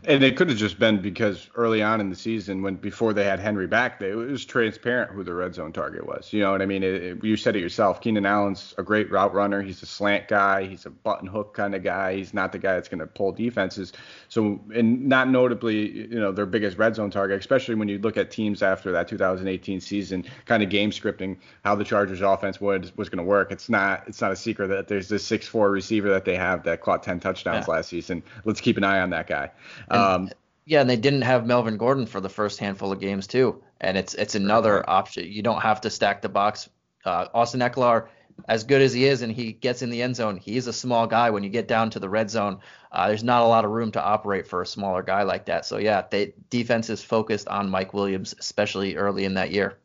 And it could have just been because early on in the season, when before they had Henry back, they, it was transparent who the red zone target was. You know what I mean? It, it, you said it yourself. Keenan Allen's a great route runner. He's a slant guy. He's a button hook kind of guy. He's not the guy that's going to pull defenses. So, and not notably, you know, their biggest red zone target, especially when you look at teams after that 2018 season, kind of game scripting how the Chargers offense would was going to work. It's not it's not a secret that there's this six four receiver that they have that caught 10 touchdowns yeah. last season. Let's keep an eye on that guy. Um, Yeah, and they didn't have Melvin Gordon for the first handful of games too, and it's it's another option. You don't have to stack the box. Uh, Austin Ekeler, as good as he is, and he gets in the end zone, he's a small guy. When you get down to the red zone, uh, there's not a lot of room to operate for a smaller guy like that. So yeah, they defense is focused on Mike Williams, especially early in that year.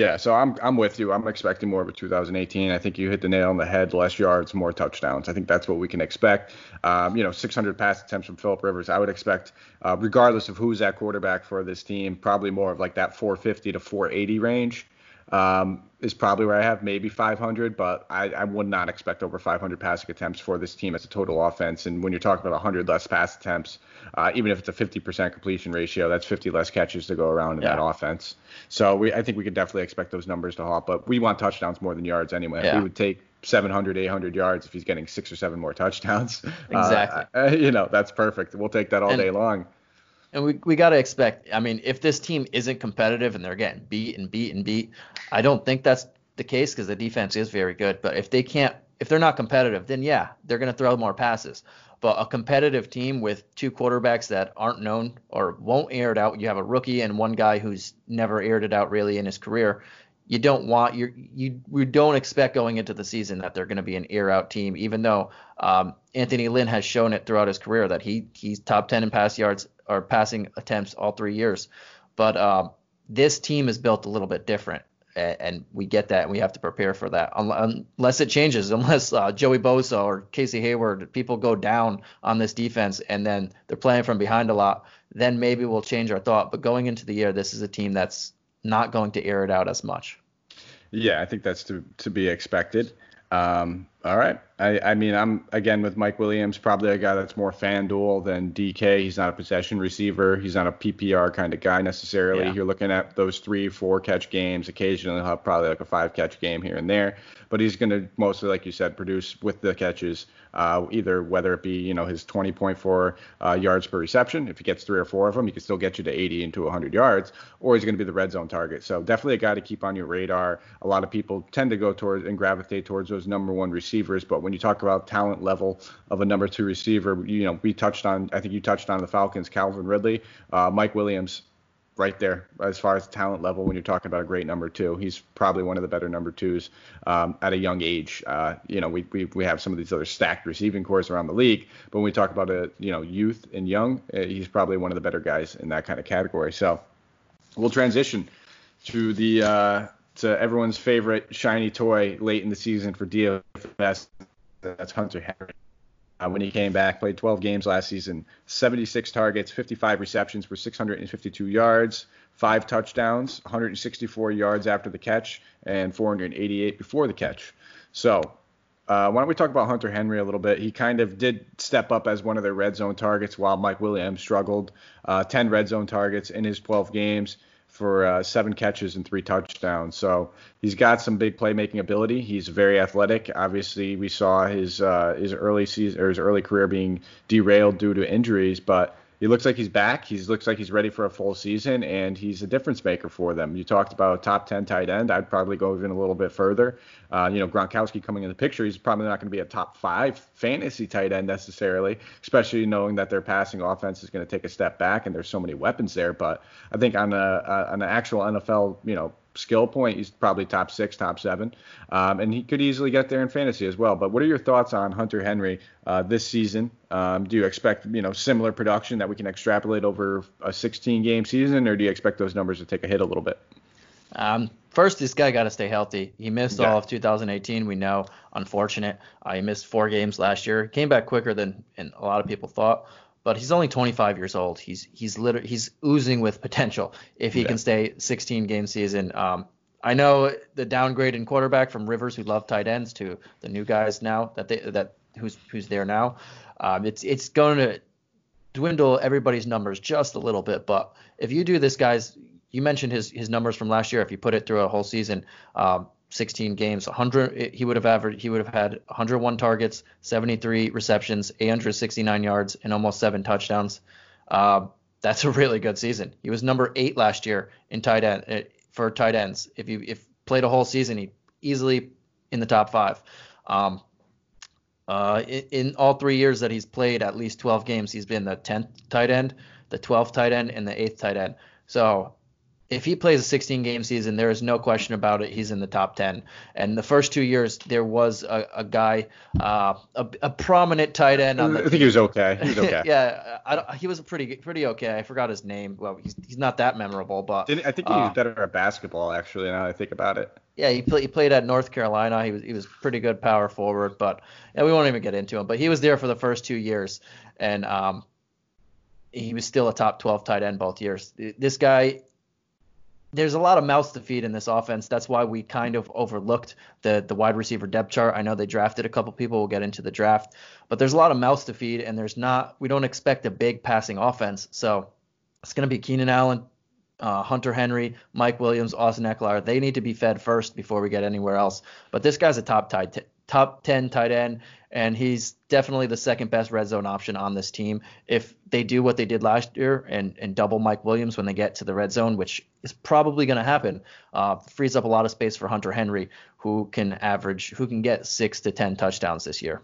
Yeah, so I'm I'm with you. I'm expecting more of a 2018. I think you hit the nail on the head. Less yards, more touchdowns. I think that's what we can expect. Um, you know, 600 pass attempts from Philip Rivers. I would expect, uh, regardless of who's at quarterback for this team, probably more of like that 450 to 480 range um, is probably where I have maybe 500, but I, I, would not expect over 500 passing attempts for this team as a total offense. And when you're talking about 100 less pass attempts, uh, even if it's a 50% completion ratio, that's 50 less catches to go around in yeah. that offense. So we, I think we could definitely expect those numbers to hop. But we want touchdowns more than yards anyway. Yeah. We would take 700, 800 yards if he's getting six or seven more touchdowns. Exactly. Uh, you know, that's perfect. We'll take that all and, day long. And we we got to expect. I mean, if this team isn't competitive and they're getting beat and beat and beat, I don't think that's the case because the defense is very good. But if they can't, if they're not competitive, then yeah, they're going to throw more passes. But a competitive team with two quarterbacks that aren't known or won't air it out, you have a rookie and one guy who's never aired it out really in his career. You don't want you you we don't expect going into the season that they're going to be an air out team, even though um, Anthony Lynn has shown it throughout his career that he he's top 10 in pass yards or passing attempts all three years. But um, this team is built a little bit different, and, we get that, and we have to prepare for that. Unless it changes, unless uh, Joey Bosa or Casey Hayward, people go down on this defense, and then they're playing from behind a lot, then maybe we'll change our thought. But going into the year, this is a team that's not going to air it out as much. Yeah, I think that's to to be expected. Um, all right. I, I mean, I'm again with Mike Williams, probably a guy that's more FanDuel than DK. He's not a possession receiver. He's not a PPR kind of guy necessarily. Yeah. You're looking at those three, four catch games. Occasionally, he'll have probably like a five catch game here and there. But he's going to mostly, like you said, produce with the catches uh, either whether it be you know his 20.4 uh, yards per reception. If he gets three or four of them, he can still get you to 80 into 100 yards, or he's going to be the red zone target. So definitely a guy to keep on your radar. A lot of people tend to go towards and gravitate towards those number one receivers, but when you talk about talent level of a number two receiver, you know we touched on. I think you touched on the Falcons, Calvin Ridley, uh, Mike Williams right there as far as talent level when you're talking about a great number two. He's probably one of the better number twos um, at a young age. Uh, you know, we, we, we have some of these other stacked receiving corps around the league, but when we talk about a you know youth and young, uh, he's probably one of the better guys in that kind of category. So we'll transition to the uh, to everyone's favorite shiny toy late in the season for DFS. That's Hunter Henry uh, when he came back. Played 12 games last season, 76 targets, 55 receptions for 652 yards, five touchdowns, 164 yards after the catch, and 488 before the catch. So, uh, why don't we talk about Hunter Henry a little bit? He kind of did step up as one of their red zone targets while Mike Williams struggled. Uh, 10 red zone targets in his 12 games for uh, seven catches and three touchdowns. So he's got some big playmaking ability. He's very athletic. Obviously, we saw his uh, his early season or his early career being derailed due to injuries, but he looks like he's back. He looks like he's ready for a full season, and he's a difference maker for them. You talked about top 10 tight end. I'd probably go even a little bit further. Uh, you know, Gronkowski coming in the picture, he's probably not going to be a top five fantasy tight end necessarily, especially knowing that their passing offense is going to take a step back and there's so many weapons there. But I think on a, a on an actual NFL, you know, skill point, he's probably top six, top seven, um, and he could easily get there in fantasy as well. But what are your thoughts on Hunter Henry uh, this season? Um, do you expect you know similar production that we can extrapolate over a 16 game season, or do you expect those numbers to take a hit a little bit? Um, first, this guy got to stay healthy. He missed yeah. all of 2018. We know, unfortunate. Uh, he missed four games last year. Came back quicker than a lot of people thought but he's only 25 years old. He's he's literally he's oozing with potential if he yeah. can stay 16 game season. Um, I know the downgrade in quarterback from Rivers, who love tight ends, to the new guys now that they that who's who's there now. Um, it's it's going to dwindle everybody's numbers just a little bit, but if you do this, guys, you mentioned his his numbers from last year. If you put it through a whole season, um, 16 games, 100 he would have averaged he would have had 101 targets, 73 receptions, 869 yards, and almost seven touchdowns. Uh, that's a really good season. He was number eight last year in tight end uh, for tight ends. If you if played a whole season, he easily in the top five. Um, uh, in, in, all three years that he's played at least 12 games, he's been the 10th tight end. the 12th tight end, and the 8th tight end. So if he plays a 16 game season, there is no question about it. He's in the top 10. And the first two years, there was a, a guy, uh, a, a, prominent tight end. On the, I think he was okay. He was okay. yeah, I, he was pretty pretty okay. I forgot his name. Well, he's, he's not that memorable, but Didn't, I think he was uh, better at basketball actually. Now I think about it. Yeah, he, play, he played at North Carolina. He was he was pretty good power forward, but yeah, we won't even get into him. But he was there for the first two years, and um, he was still a top 12 tight end both years. This guy there's a lot of mouths to feed in this offense. That's why we kind of overlooked the the wide receiver depth chart. I know they drafted a couple people. We'll get into the draft, but there's a lot of mouths to feed, and there's not. We don't expect a big passing offense. So it's going to be Keenan Allen, uh, Hunter Henry, Mike Williams, Austin Ekeler. They need to be fed first before we get anywhere else. But this guy's a top tight top 10 tight end, and he's definitely the second best red zone option on this team. If they do what they did last year and, and double Mike Williams when they get to the red zone, which is probably going to happen, uh, frees up a lot of space for Hunter Henry, who can average, who can get six to 10 touchdowns this year.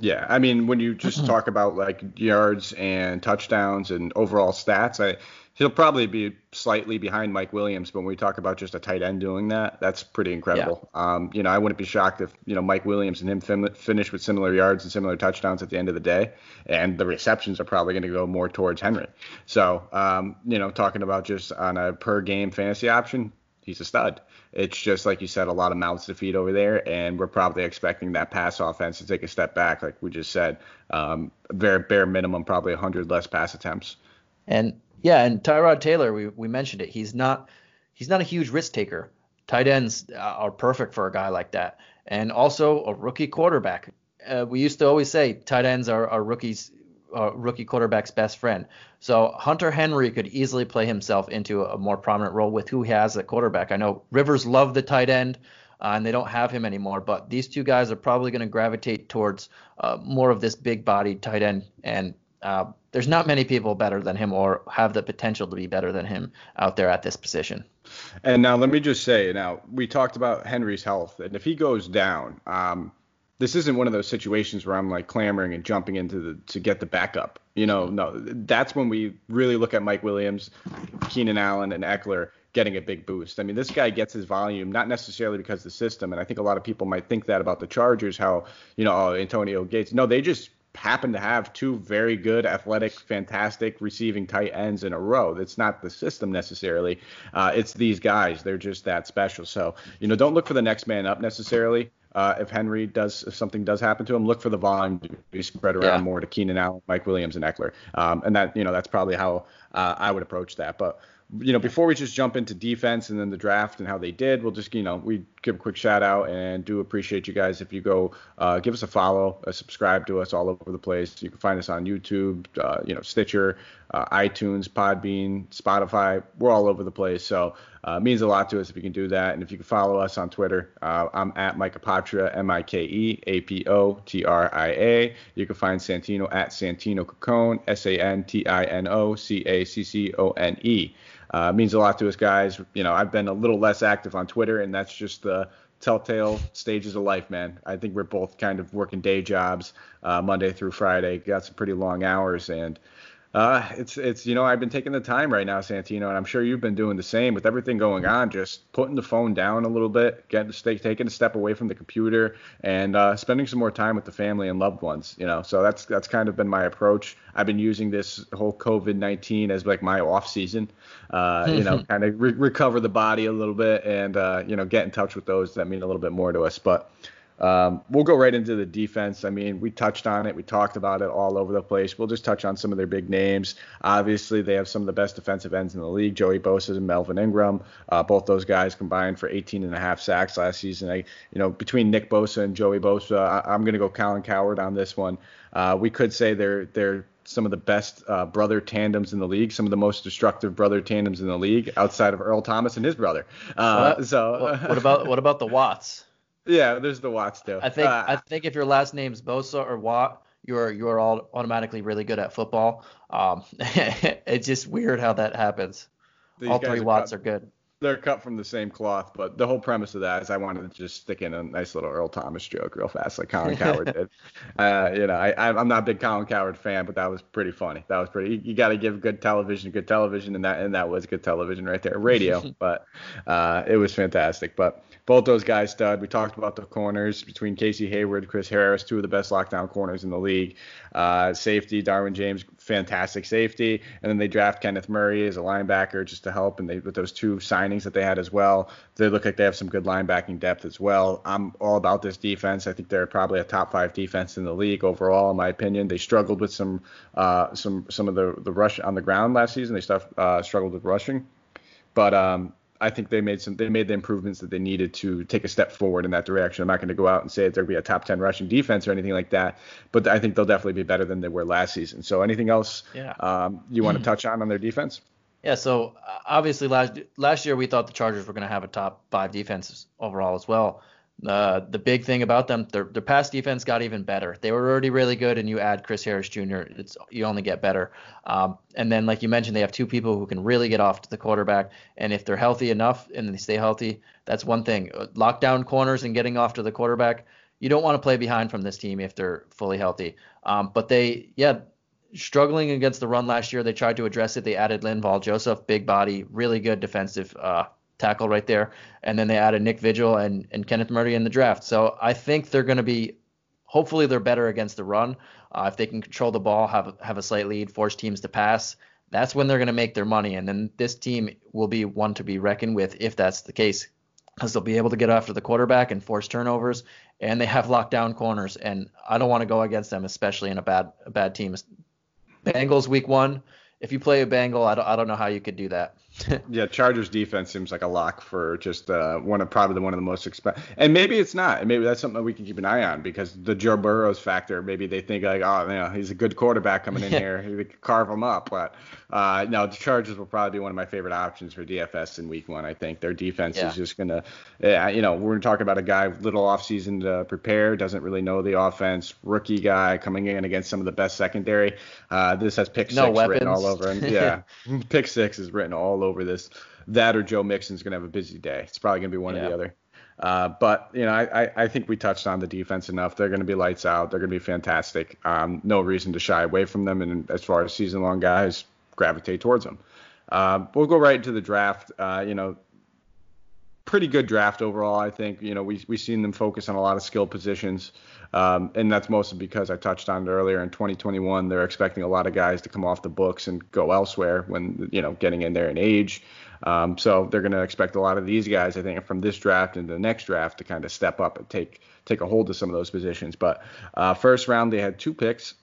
Yeah, I mean, when you just talk about like yards and touchdowns and overall stats, I he'll probably be slightly behind Mike Williams, but when we talk about just a tight end doing that, that's pretty incredible. Yeah. Um, you know, I wouldn't be shocked if you know Mike Williams and him fin- finish with similar yards and similar touchdowns at the end of the day, and the receptions are probably going to go more towards Henry. So, um, you know, talking about just on a per game fantasy option, he's a stud. It's just like you said, a lot of mouths to feed over there, and we're probably expecting that pass offense to take a step back, like we just said. Um, bare bare minimum, probably 100 less pass attempts. And yeah, and Tyrod Taylor, we, we mentioned it. He's not he's not a huge risk taker. Tight ends are perfect for a guy like that, and also a rookie quarterback. Uh, we used to always say tight ends are, are rookies, uh, rookie quarterback's best friend. So Hunter Henry could easily play himself into a more prominent role with who he has at quarterback. I know Rivers loved the tight end. Uh, and they don't have him anymore. But these two guys are probably going to gravitate towards uh, more of this big body tight end, and uh, there's not many people better than him or have the potential to be better than him out there at this position. And now let me just say, now we talked about Henry's health, and if he goes down, um, this isn't one of those situations where I'm like clamoring and jumping into the to get the backup. You know, no, that's when we really look at Mike Williams, Keenan Allen, and Ekeler getting a big boost. I mean, this guy gets his volume not necessarily because of the system, and I think a lot of people might think that about the Chargers, how you know, oh, Antonio Gates. No, they just happen to have two very good, athletic, fantastic receiving tight ends in a row. That's not the system necessarily. Uh, it's these guys. They're just that special. So, you know, don't look for the next man up necessarily. Uh, if Henry does, if something does happen to him, look for the volume to be spread around yeah. more to Keenan Allen, Mike Williams, and Ekeler. Um, and that, you know, that's probably how uh, I would approach that. But you know, before we just jump into defense and then the draft and how they did, we'll just, you know, we give a quick shout out and do appreciate you guys if you go uh, give us a follow, uh, subscribe to us all over the place. You can find us on YouTube, uh, you know, Stitcher, uh, iTunes, Podbean, Spotify. We're all over the place. So uh, it means a lot to us if you can do that. And if you can follow us on Twitter, uh, I'm at Mike Apotria, M-I-K-E-A-P-O-T-R-I-A. You can find Santino at Santino Caccone, S-A-N-T-I-N-O-C-A-C-C-O-N-E. Uh, means a lot to us guys. You know, I've been a little less active on Twitter, and that's just the telltale stages of life, man. I think we're both kind of working day jobs, uh, Monday through Friday. Got some pretty long hours, and uh, it's it's you know I've been taking the time right now, Santino, and I'm sure you've been doing the same with everything going on. Just putting the phone down a little bit, getting stay, taking a step away from the computer, and uh, spending some more time with the family and loved ones. You know, so that's that's kind of been my approach. I've been using this whole COVID-19 as like my off season. Uh, you know, kind of re- recover the body a little bit, and uh, you know, get in touch with those that mean a little bit more to us. But um, we'll go right into the defense. I mean, we touched on it. We talked about it all over the place. We'll just touch on some of their big names. Obviously, they have some of the best defensive ends in the league, Joey Bosa and Melvin Ingram. Uh, both those guys combined for 18 and a half sacks last season. I, you know, between Nick Bosa and Joey Bosa, I, am going to go Colin Cowherd on this one. Uh, we could say they're they're some of the best uh, brother tandems in the league, some of the most destructive brother tandems in the league, outside of Earl Thomas and his brother. Uh, so, what about what about the Watts? Yeah, there's the Watts too. I think uh, I think if your last name's Bosa or Watt, you're you're all automatically really good at football. Um, it's just weird how that happens. All three are Watts are good. They're cut from the same cloth, but the whole premise of that is I wanted to just stick in a nice little Earl Thomas joke real fast, like Colin Cowherd did. Uh, you know, I, I'm not a big Colin Cowherd fan, but that was pretty funny. That was pretty. You, you got to give good television, good television, and that and that was good television right there, radio. but uh, it was fantastic. But both those guys stud. We talked about the corners between Casey Hayward, Chris Harris, two of the best lockdown corners in the league. Uh, safety, Derwin James, fantastic safety, and then they draft Kenneth Murray as a linebacker just to help. And they with those two signings that they had as well, they look like they have some good linebacking depth as well. I'm all about this defense. I think they're probably a top five defense in the league overall, in my opinion. They struggled with some uh, some some of the the rush on the ground last season. They stuff, uh, struggled with rushing, but um, I think they made some they made the improvements that they needed to take a step forward in that direction. I'm not going to go out and say that they'll be a top 10 rushing defense or anything like that, but I think they'll definitely be better than they were last season. So anything else yeah. um, you want to touch on on their defense? Yeah, so uh, obviously last last year we thought the Chargers were going to have a top five defense overall as well. Uh, the big thing about them, their, their pass defense got even better. They were already really good, and you add Chris Harris Jr., it's you only get better. Um, and then, like you mentioned, they have two people who can really get off to the quarterback. And if they're healthy enough and they stay healthy, that's one thing. Uh, lockdown corners and getting off to the quarterback, you don't want to play behind from this team if they're fully healthy. Um, but they, yeah, struggling against the run last year. They tried to address it. They added Linval Joseph, big body, really good defensive uh, tackle right there. And then they added Nick Vigil and, and Kenneth Murray in the draft. So I think they're going to be, hopefully, they're better against the run. Uh, if they can control the ball, have have a slight lead, force teams to pass, that's when they're going to make their money. And then this team will be one to be reckoned with if that's the case, because they'll be able to get after the quarterback and force turnovers, and they have lockdown corners. And I don't want to go against them, especially in a bad a bad team. Bengals week one. If you play a Bengal, I don't, I don't know how you could do that. yeah, Chargers defense seems like a lock for just uh, one of probably the one of the most expensive. And maybe it's not. And maybe that's something we can keep an eye on because the Joe Burrows factor. Maybe they think like, oh, you know, he's a good quarterback coming in here. He could carve him up. But uh, no, the Chargers will probably be one of my favorite options for DFS in Week One. I think their defense yeah. is just gonna, yeah, you know, we're talking about a guy little offseason to prepare, doesn't really know the offense, rookie guy coming in against some of the best secondary. Uh, this has pick no six weapons. written all over him. Yeah, pick six is written all over this. That or Joe Mixon's going to have a busy day. It's probably going to be one yeah. or the other. Uh, but you know, I, I think we touched on the defense enough. They're going to be lights out. They're going to be fantastic. Um, no reason to shy away from them. And as far as season-long guys, gravitate towards them. Uh, we'll go right into the draft. Uh, you know, pretty good draft overall. I think you know we we've seen them focus on a lot of skill positions, um, and that's mostly because I touched on it earlier. In 2021, they're expecting a lot of guys to come off the books and go elsewhere when you know getting in there in age. Um, so they're going to expect a lot of these guys, I think, from this draft into the next draft to kind of step up and take take a hold of some of those positions. But uh, first round, they had two picks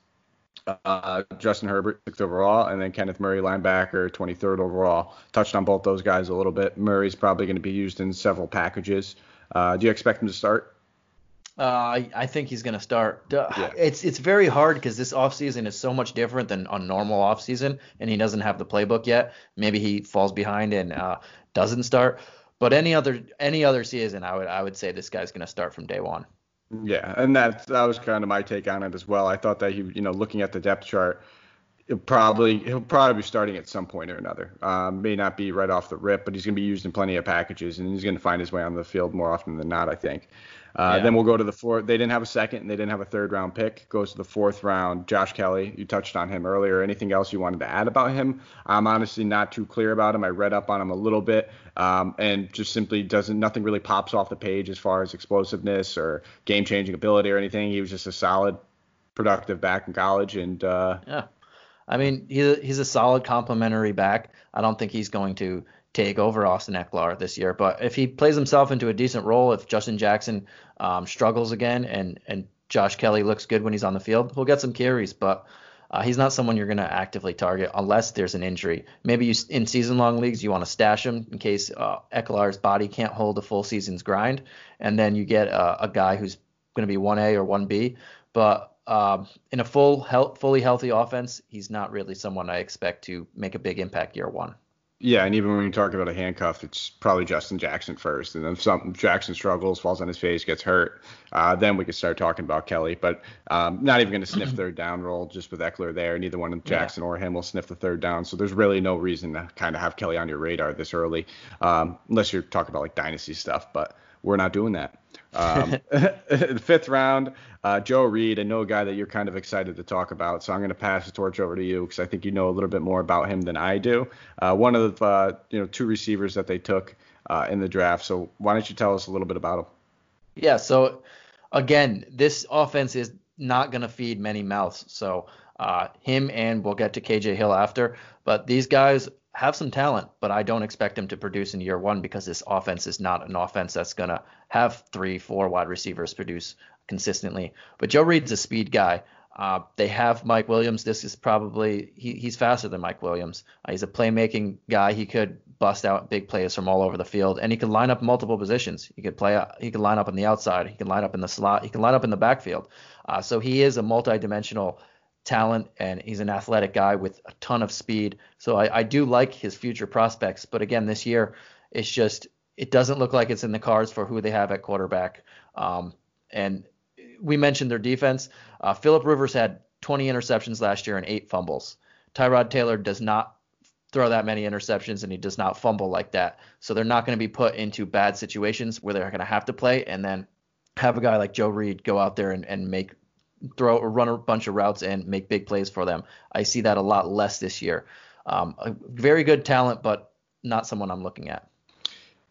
uh, Justin Herbert, sixth overall, and then Kenneth Murray, linebacker, 23rd overall. Touched on both those guys a little bit. Murray's probably going to be used in several packages. Uh, do you expect him to start? Uh, I, I think he's going to start. Yeah. It's it's very hard because this offseason is so much different than a normal offseason, and he doesn't have the playbook yet. Maybe he falls behind and uh, doesn't start. But any other any other season, I would I would say this guy's going to start from day one. Yeah, and that that was kind of my take on it as well. I thought that he, you know, looking at the depth chart, he'll probably he'll probably be starting at some point or another. Um, may not be right off the rip, but he's going to be used in plenty of packages, and he's going to find his way on the field more often than not. I think. Uh, yeah. Then we'll go to the fourth. They didn't have a second, and they didn't have a third round pick. Goes to the fourth round. Josh Kelley, you touched on him earlier. Anything else you wanted to add about him? I'm honestly not too clear about him. I read up on him a little bit, um, and just simply doesn't. Nothing really pops off the page as far as explosiveness or game changing ability or anything. He was just a solid, productive back in college, and uh, yeah. I mean, he's he's a solid complementary back. I don't think he's going to take over Austin Ekeler this year. But if he plays himself into a decent role, if Justin Jackson um, struggles again and and Josh Kelley looks good when he's on the field, he'll get some carries. But uh, he's not someone you're going to actively target unless there's an injury. Maybe you, in season-long leagues you want to stash him in case uh, Ekeler's body can't hold a full season's grind, and then you get a, a guy who's going to be 1A or 1B. But um, in a full, health, fully healthy offense, he's not really someone I expect to make a big impact year one. Yeah, and even when you talk about a handcuff, it's probably Justin Jackson first, and then if something Jackson struggles, falls on his face, gets hurt, uh, then we could start talking about Kelley. But um, not even going to sniff third down roll just with Ekeler there. Neither one of Jackson yeah. or him will sniff the third down, so there's really no reason to kind of have Kelly on your radar this early, um, unless you're talking about like dynasty stuff. But we're not doing that. Um, the fifth round, uh, Joe Reed, I know a guy that you're kind of excited to talk about, so I'm going to pass the torch over to you because I think you know a little bit more about him than I do. Uh, one of the uh, you know two receivers that they took uh, in the draft. So why don't you tell us a little bit about him? Yeah. So again, this offense is not going to feed many mouths. So uh, him and we'll get to KJ Hill after, but these guys have some talent, but I don't expect him to produce in year one because this offense is not an offense that's going to have three, four wide receivers produce consistently. But Joe Reed's a speed guy. Uh, they have Mike Williams. This is probably he, he's faster than Mike Williams. Uh, he's a playmaking guy. He could bust out big plays from all over the field, and he could line up multiple positions. He could play. He could line up on the outside. He can line up in the slot. He can line up in the backfield. Uh, so he is a multi-dimensional talent and he's an athletic guy with a ton of speed. So I, I do like his future prospects. But again, this year it's just it doesn't look like it's in the cards for who they have at quarterback. Um, and we mentioned their defense. Uh, Philip Rivers had 20 interceptions last year and eight fumbles. Tyrod Taylor does not throw that many interceptions and he does not fumble like that. So they're not going to be put into bad situations where they're going to have to play and then have a guy like Joe Reed go out there and, and make throw or run a bunch of routes and make big plays for them. I see that a lot less this year. Um, a very good talent, but not someone I'm looking at.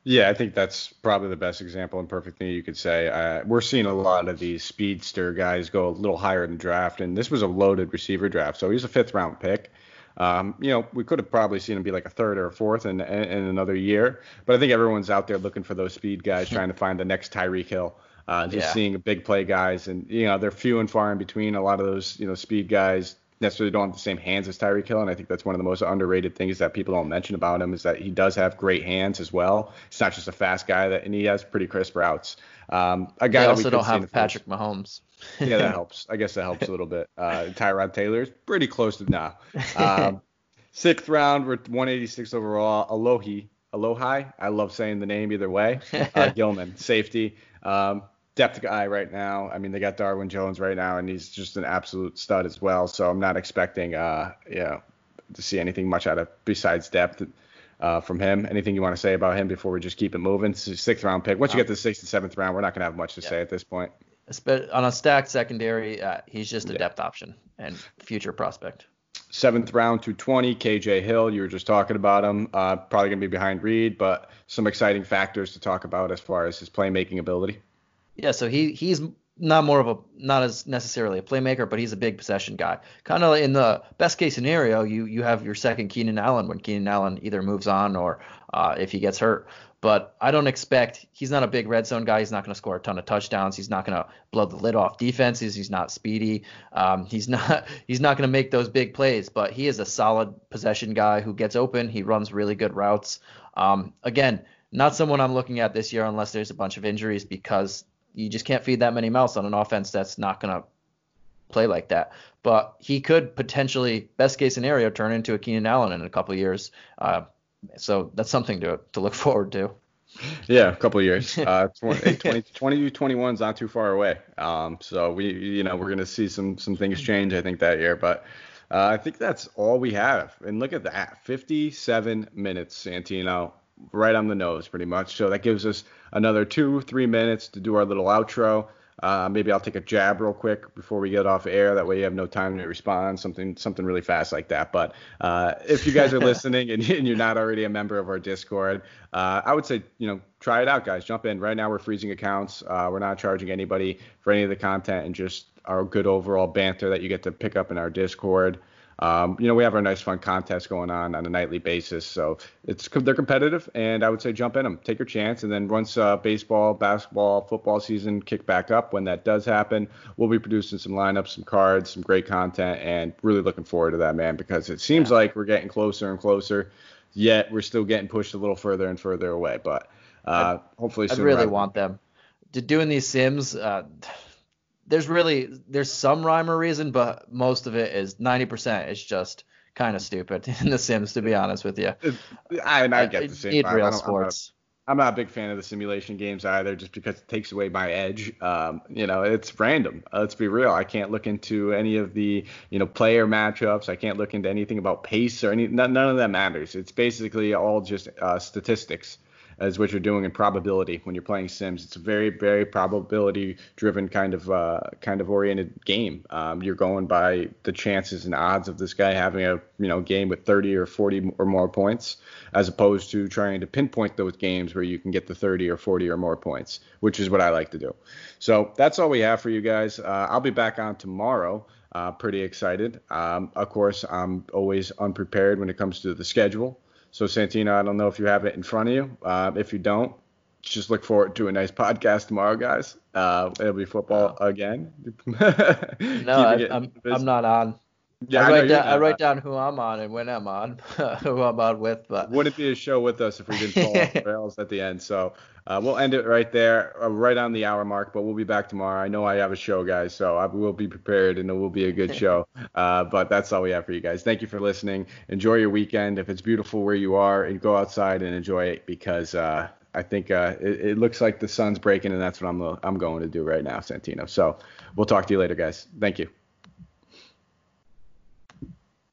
Yeah, I think that's probably the best example and perfect thing you could say. Uh, we're seeing a lot of these speedster guys go a little higher in the draft, and this was a loaded receiver draft, so he's a fifth round pick. Um, you know, we could have probably seen him be like a third or a fourth in, in, in another year, but I think everyone's out there looking for those speed guys, trying to find the next Tyreek Hill. Uh, just yeah. seeing big play guys, and you know they're few and far in between. A lot of those you know speed guys necessarily don't have the same hands as Tyreek Hill, and I think that's one of the most underrated things that people don't mention about him is that he does have great hands as well. He's not just a fast guy, that and he has pretty crisp routes. Um, a guy they also don't have Patrick first. Mahomes. yeah, that helps. I guess that helps a little bit. Uh, Tyrod Taylor is pretty close to now. Um, sixth round, we're 186 overall. Alohi, Alohi, I love saying the name either way. Uh, Gilman, safety. Um, depth guy right now. I mean, they got Darwin Jones right now, and he's just an absolute stud as well. So I'm not expecting, uh, you know, to see anything much out of besides depth uh, from him. Anything you want to say about him before we just keep it moving? Sixth round pick. Once you get to the sixth and seventh round, we're not going to have much to yeah. say at this point. On a stacked secondary, uh, he's just a yeah. depth option and future prospect. Seventh round to 20, KJ Hill. You were just talking about him. Uh, probably going to be behind Reed, but some exciting factors to talk about as far as his playmaking ability. Yeah, so he he's not more of a not as necessarily a playmaker, but he's a big possession guy. Kind of in the best case scenario, you you have your second Keenan Allen when Keenan Allen either moves on or uh, if he gets hurt. But I don't expect he's not a big red zone guy. He's not going to score a ton of touchdowns. He's not going to blow the lid off defenses. He's not speedy. Um, he's not he's not going to make those big plays. But he is a solid possession guy who gets open. He runs really good routes. Um, again, not someone I'm looking at this year unless there's a bunch of injuries because you just can't feed that many mouths on an offense that's not going to play like that. But he could potentially, best case scenario, turn into a Keenan Allen in a couple years. Uh, so that's something to to look forward to. Yeah, a couple years. Uh, 20, 20, 20 21 is not too far away. Um, so we, you know, we're going to see some some things change, I think, that year. But uh, I think that's all we have. And look at that, 57 minutes, Santino right on the nose, pretty much. So that gives us another two, three minutes to do our little outro. Uh, maybe I'll take a jab real quick before we get off air. That way you have no time to respond, something something really fast like that. But uh, if you guys are listening and, and, you're not already a member of our Discord, uh, I would say you know try it out, guys. Jump in. Right now we're freezing accounts. Uh, we're not charging anybody for any of the content and just our good overall banter that you get to pick up in our Discord. Um, you know, we have our nice fun contest going on on a nightly basis, so it's they're competitive, and I would say jump in them, take your chance, and then once uh, baseball, basketball, football season kick back up, when that does happen, we'll be producing some lineups, some cards, some great content, and really looking forward to that, man, because it seems yeah. like we're getting closer and closer, yet we're still getting pushed a little further and further away, but uh, hopefully, soon. I really want them. To doing these sims, uh, there's really there's some rhyme or reason, but most of it is 90% is just kind of stupid in The Sims, to be honest with you. I, I get the same. Need vibe. real I don't- sports. I'm not a big fan of the simulation games either, just because it takes away my edge. Um, you know, it's random. Uh, let's be real. I can't look into any of the, you know, player matchups. I can't look into anything about pace or any. None, none of that matters. It's basically all just uh, statistics, as what you're doing in probability when you're playing Sims. It's a very, very probability-driven kind of uh, kind of oriented game. Um, you're going by the chances and odds of this guy having a, you know, game with 30 or 40 or more points as opposed to trying to pinpoint those games where you can get the 30 or 40 or more points, which is what I like to do. So that's all we have for you guys. Uh, I'll be back on tomorrow. Uh, pretty excited. Um, of course, I'm always unprepared when it comes to the schedule. So Santino, I don't know if you have it in front of you. Uh, if you don't, just look forward to a nice podcast tomorrow, guys. Uh, it'll be football again. No, I, I'm I'm not on. Yeah, I I write down I write down who I'm on and when I'm on, who I'm on with, but wouldn't it be a show with us if we didn't fall off the rails at the end. So uh, we'll end it right there, uh, right on the hour mark. But we'll be back tomorrow. I know I have a show, guys, so I will be prepared and it will be a good show. Uh, but that's all we have for you guys. Thank you for listening. Enjoy your weekend. If it's beautiful where you are, and go outside and enjoy it because uh, I think uh, it, it looks like the sun's breaking, and that's what I'm I'm going to do right now, Santino. So we'll talk to you later, guys. Thank you.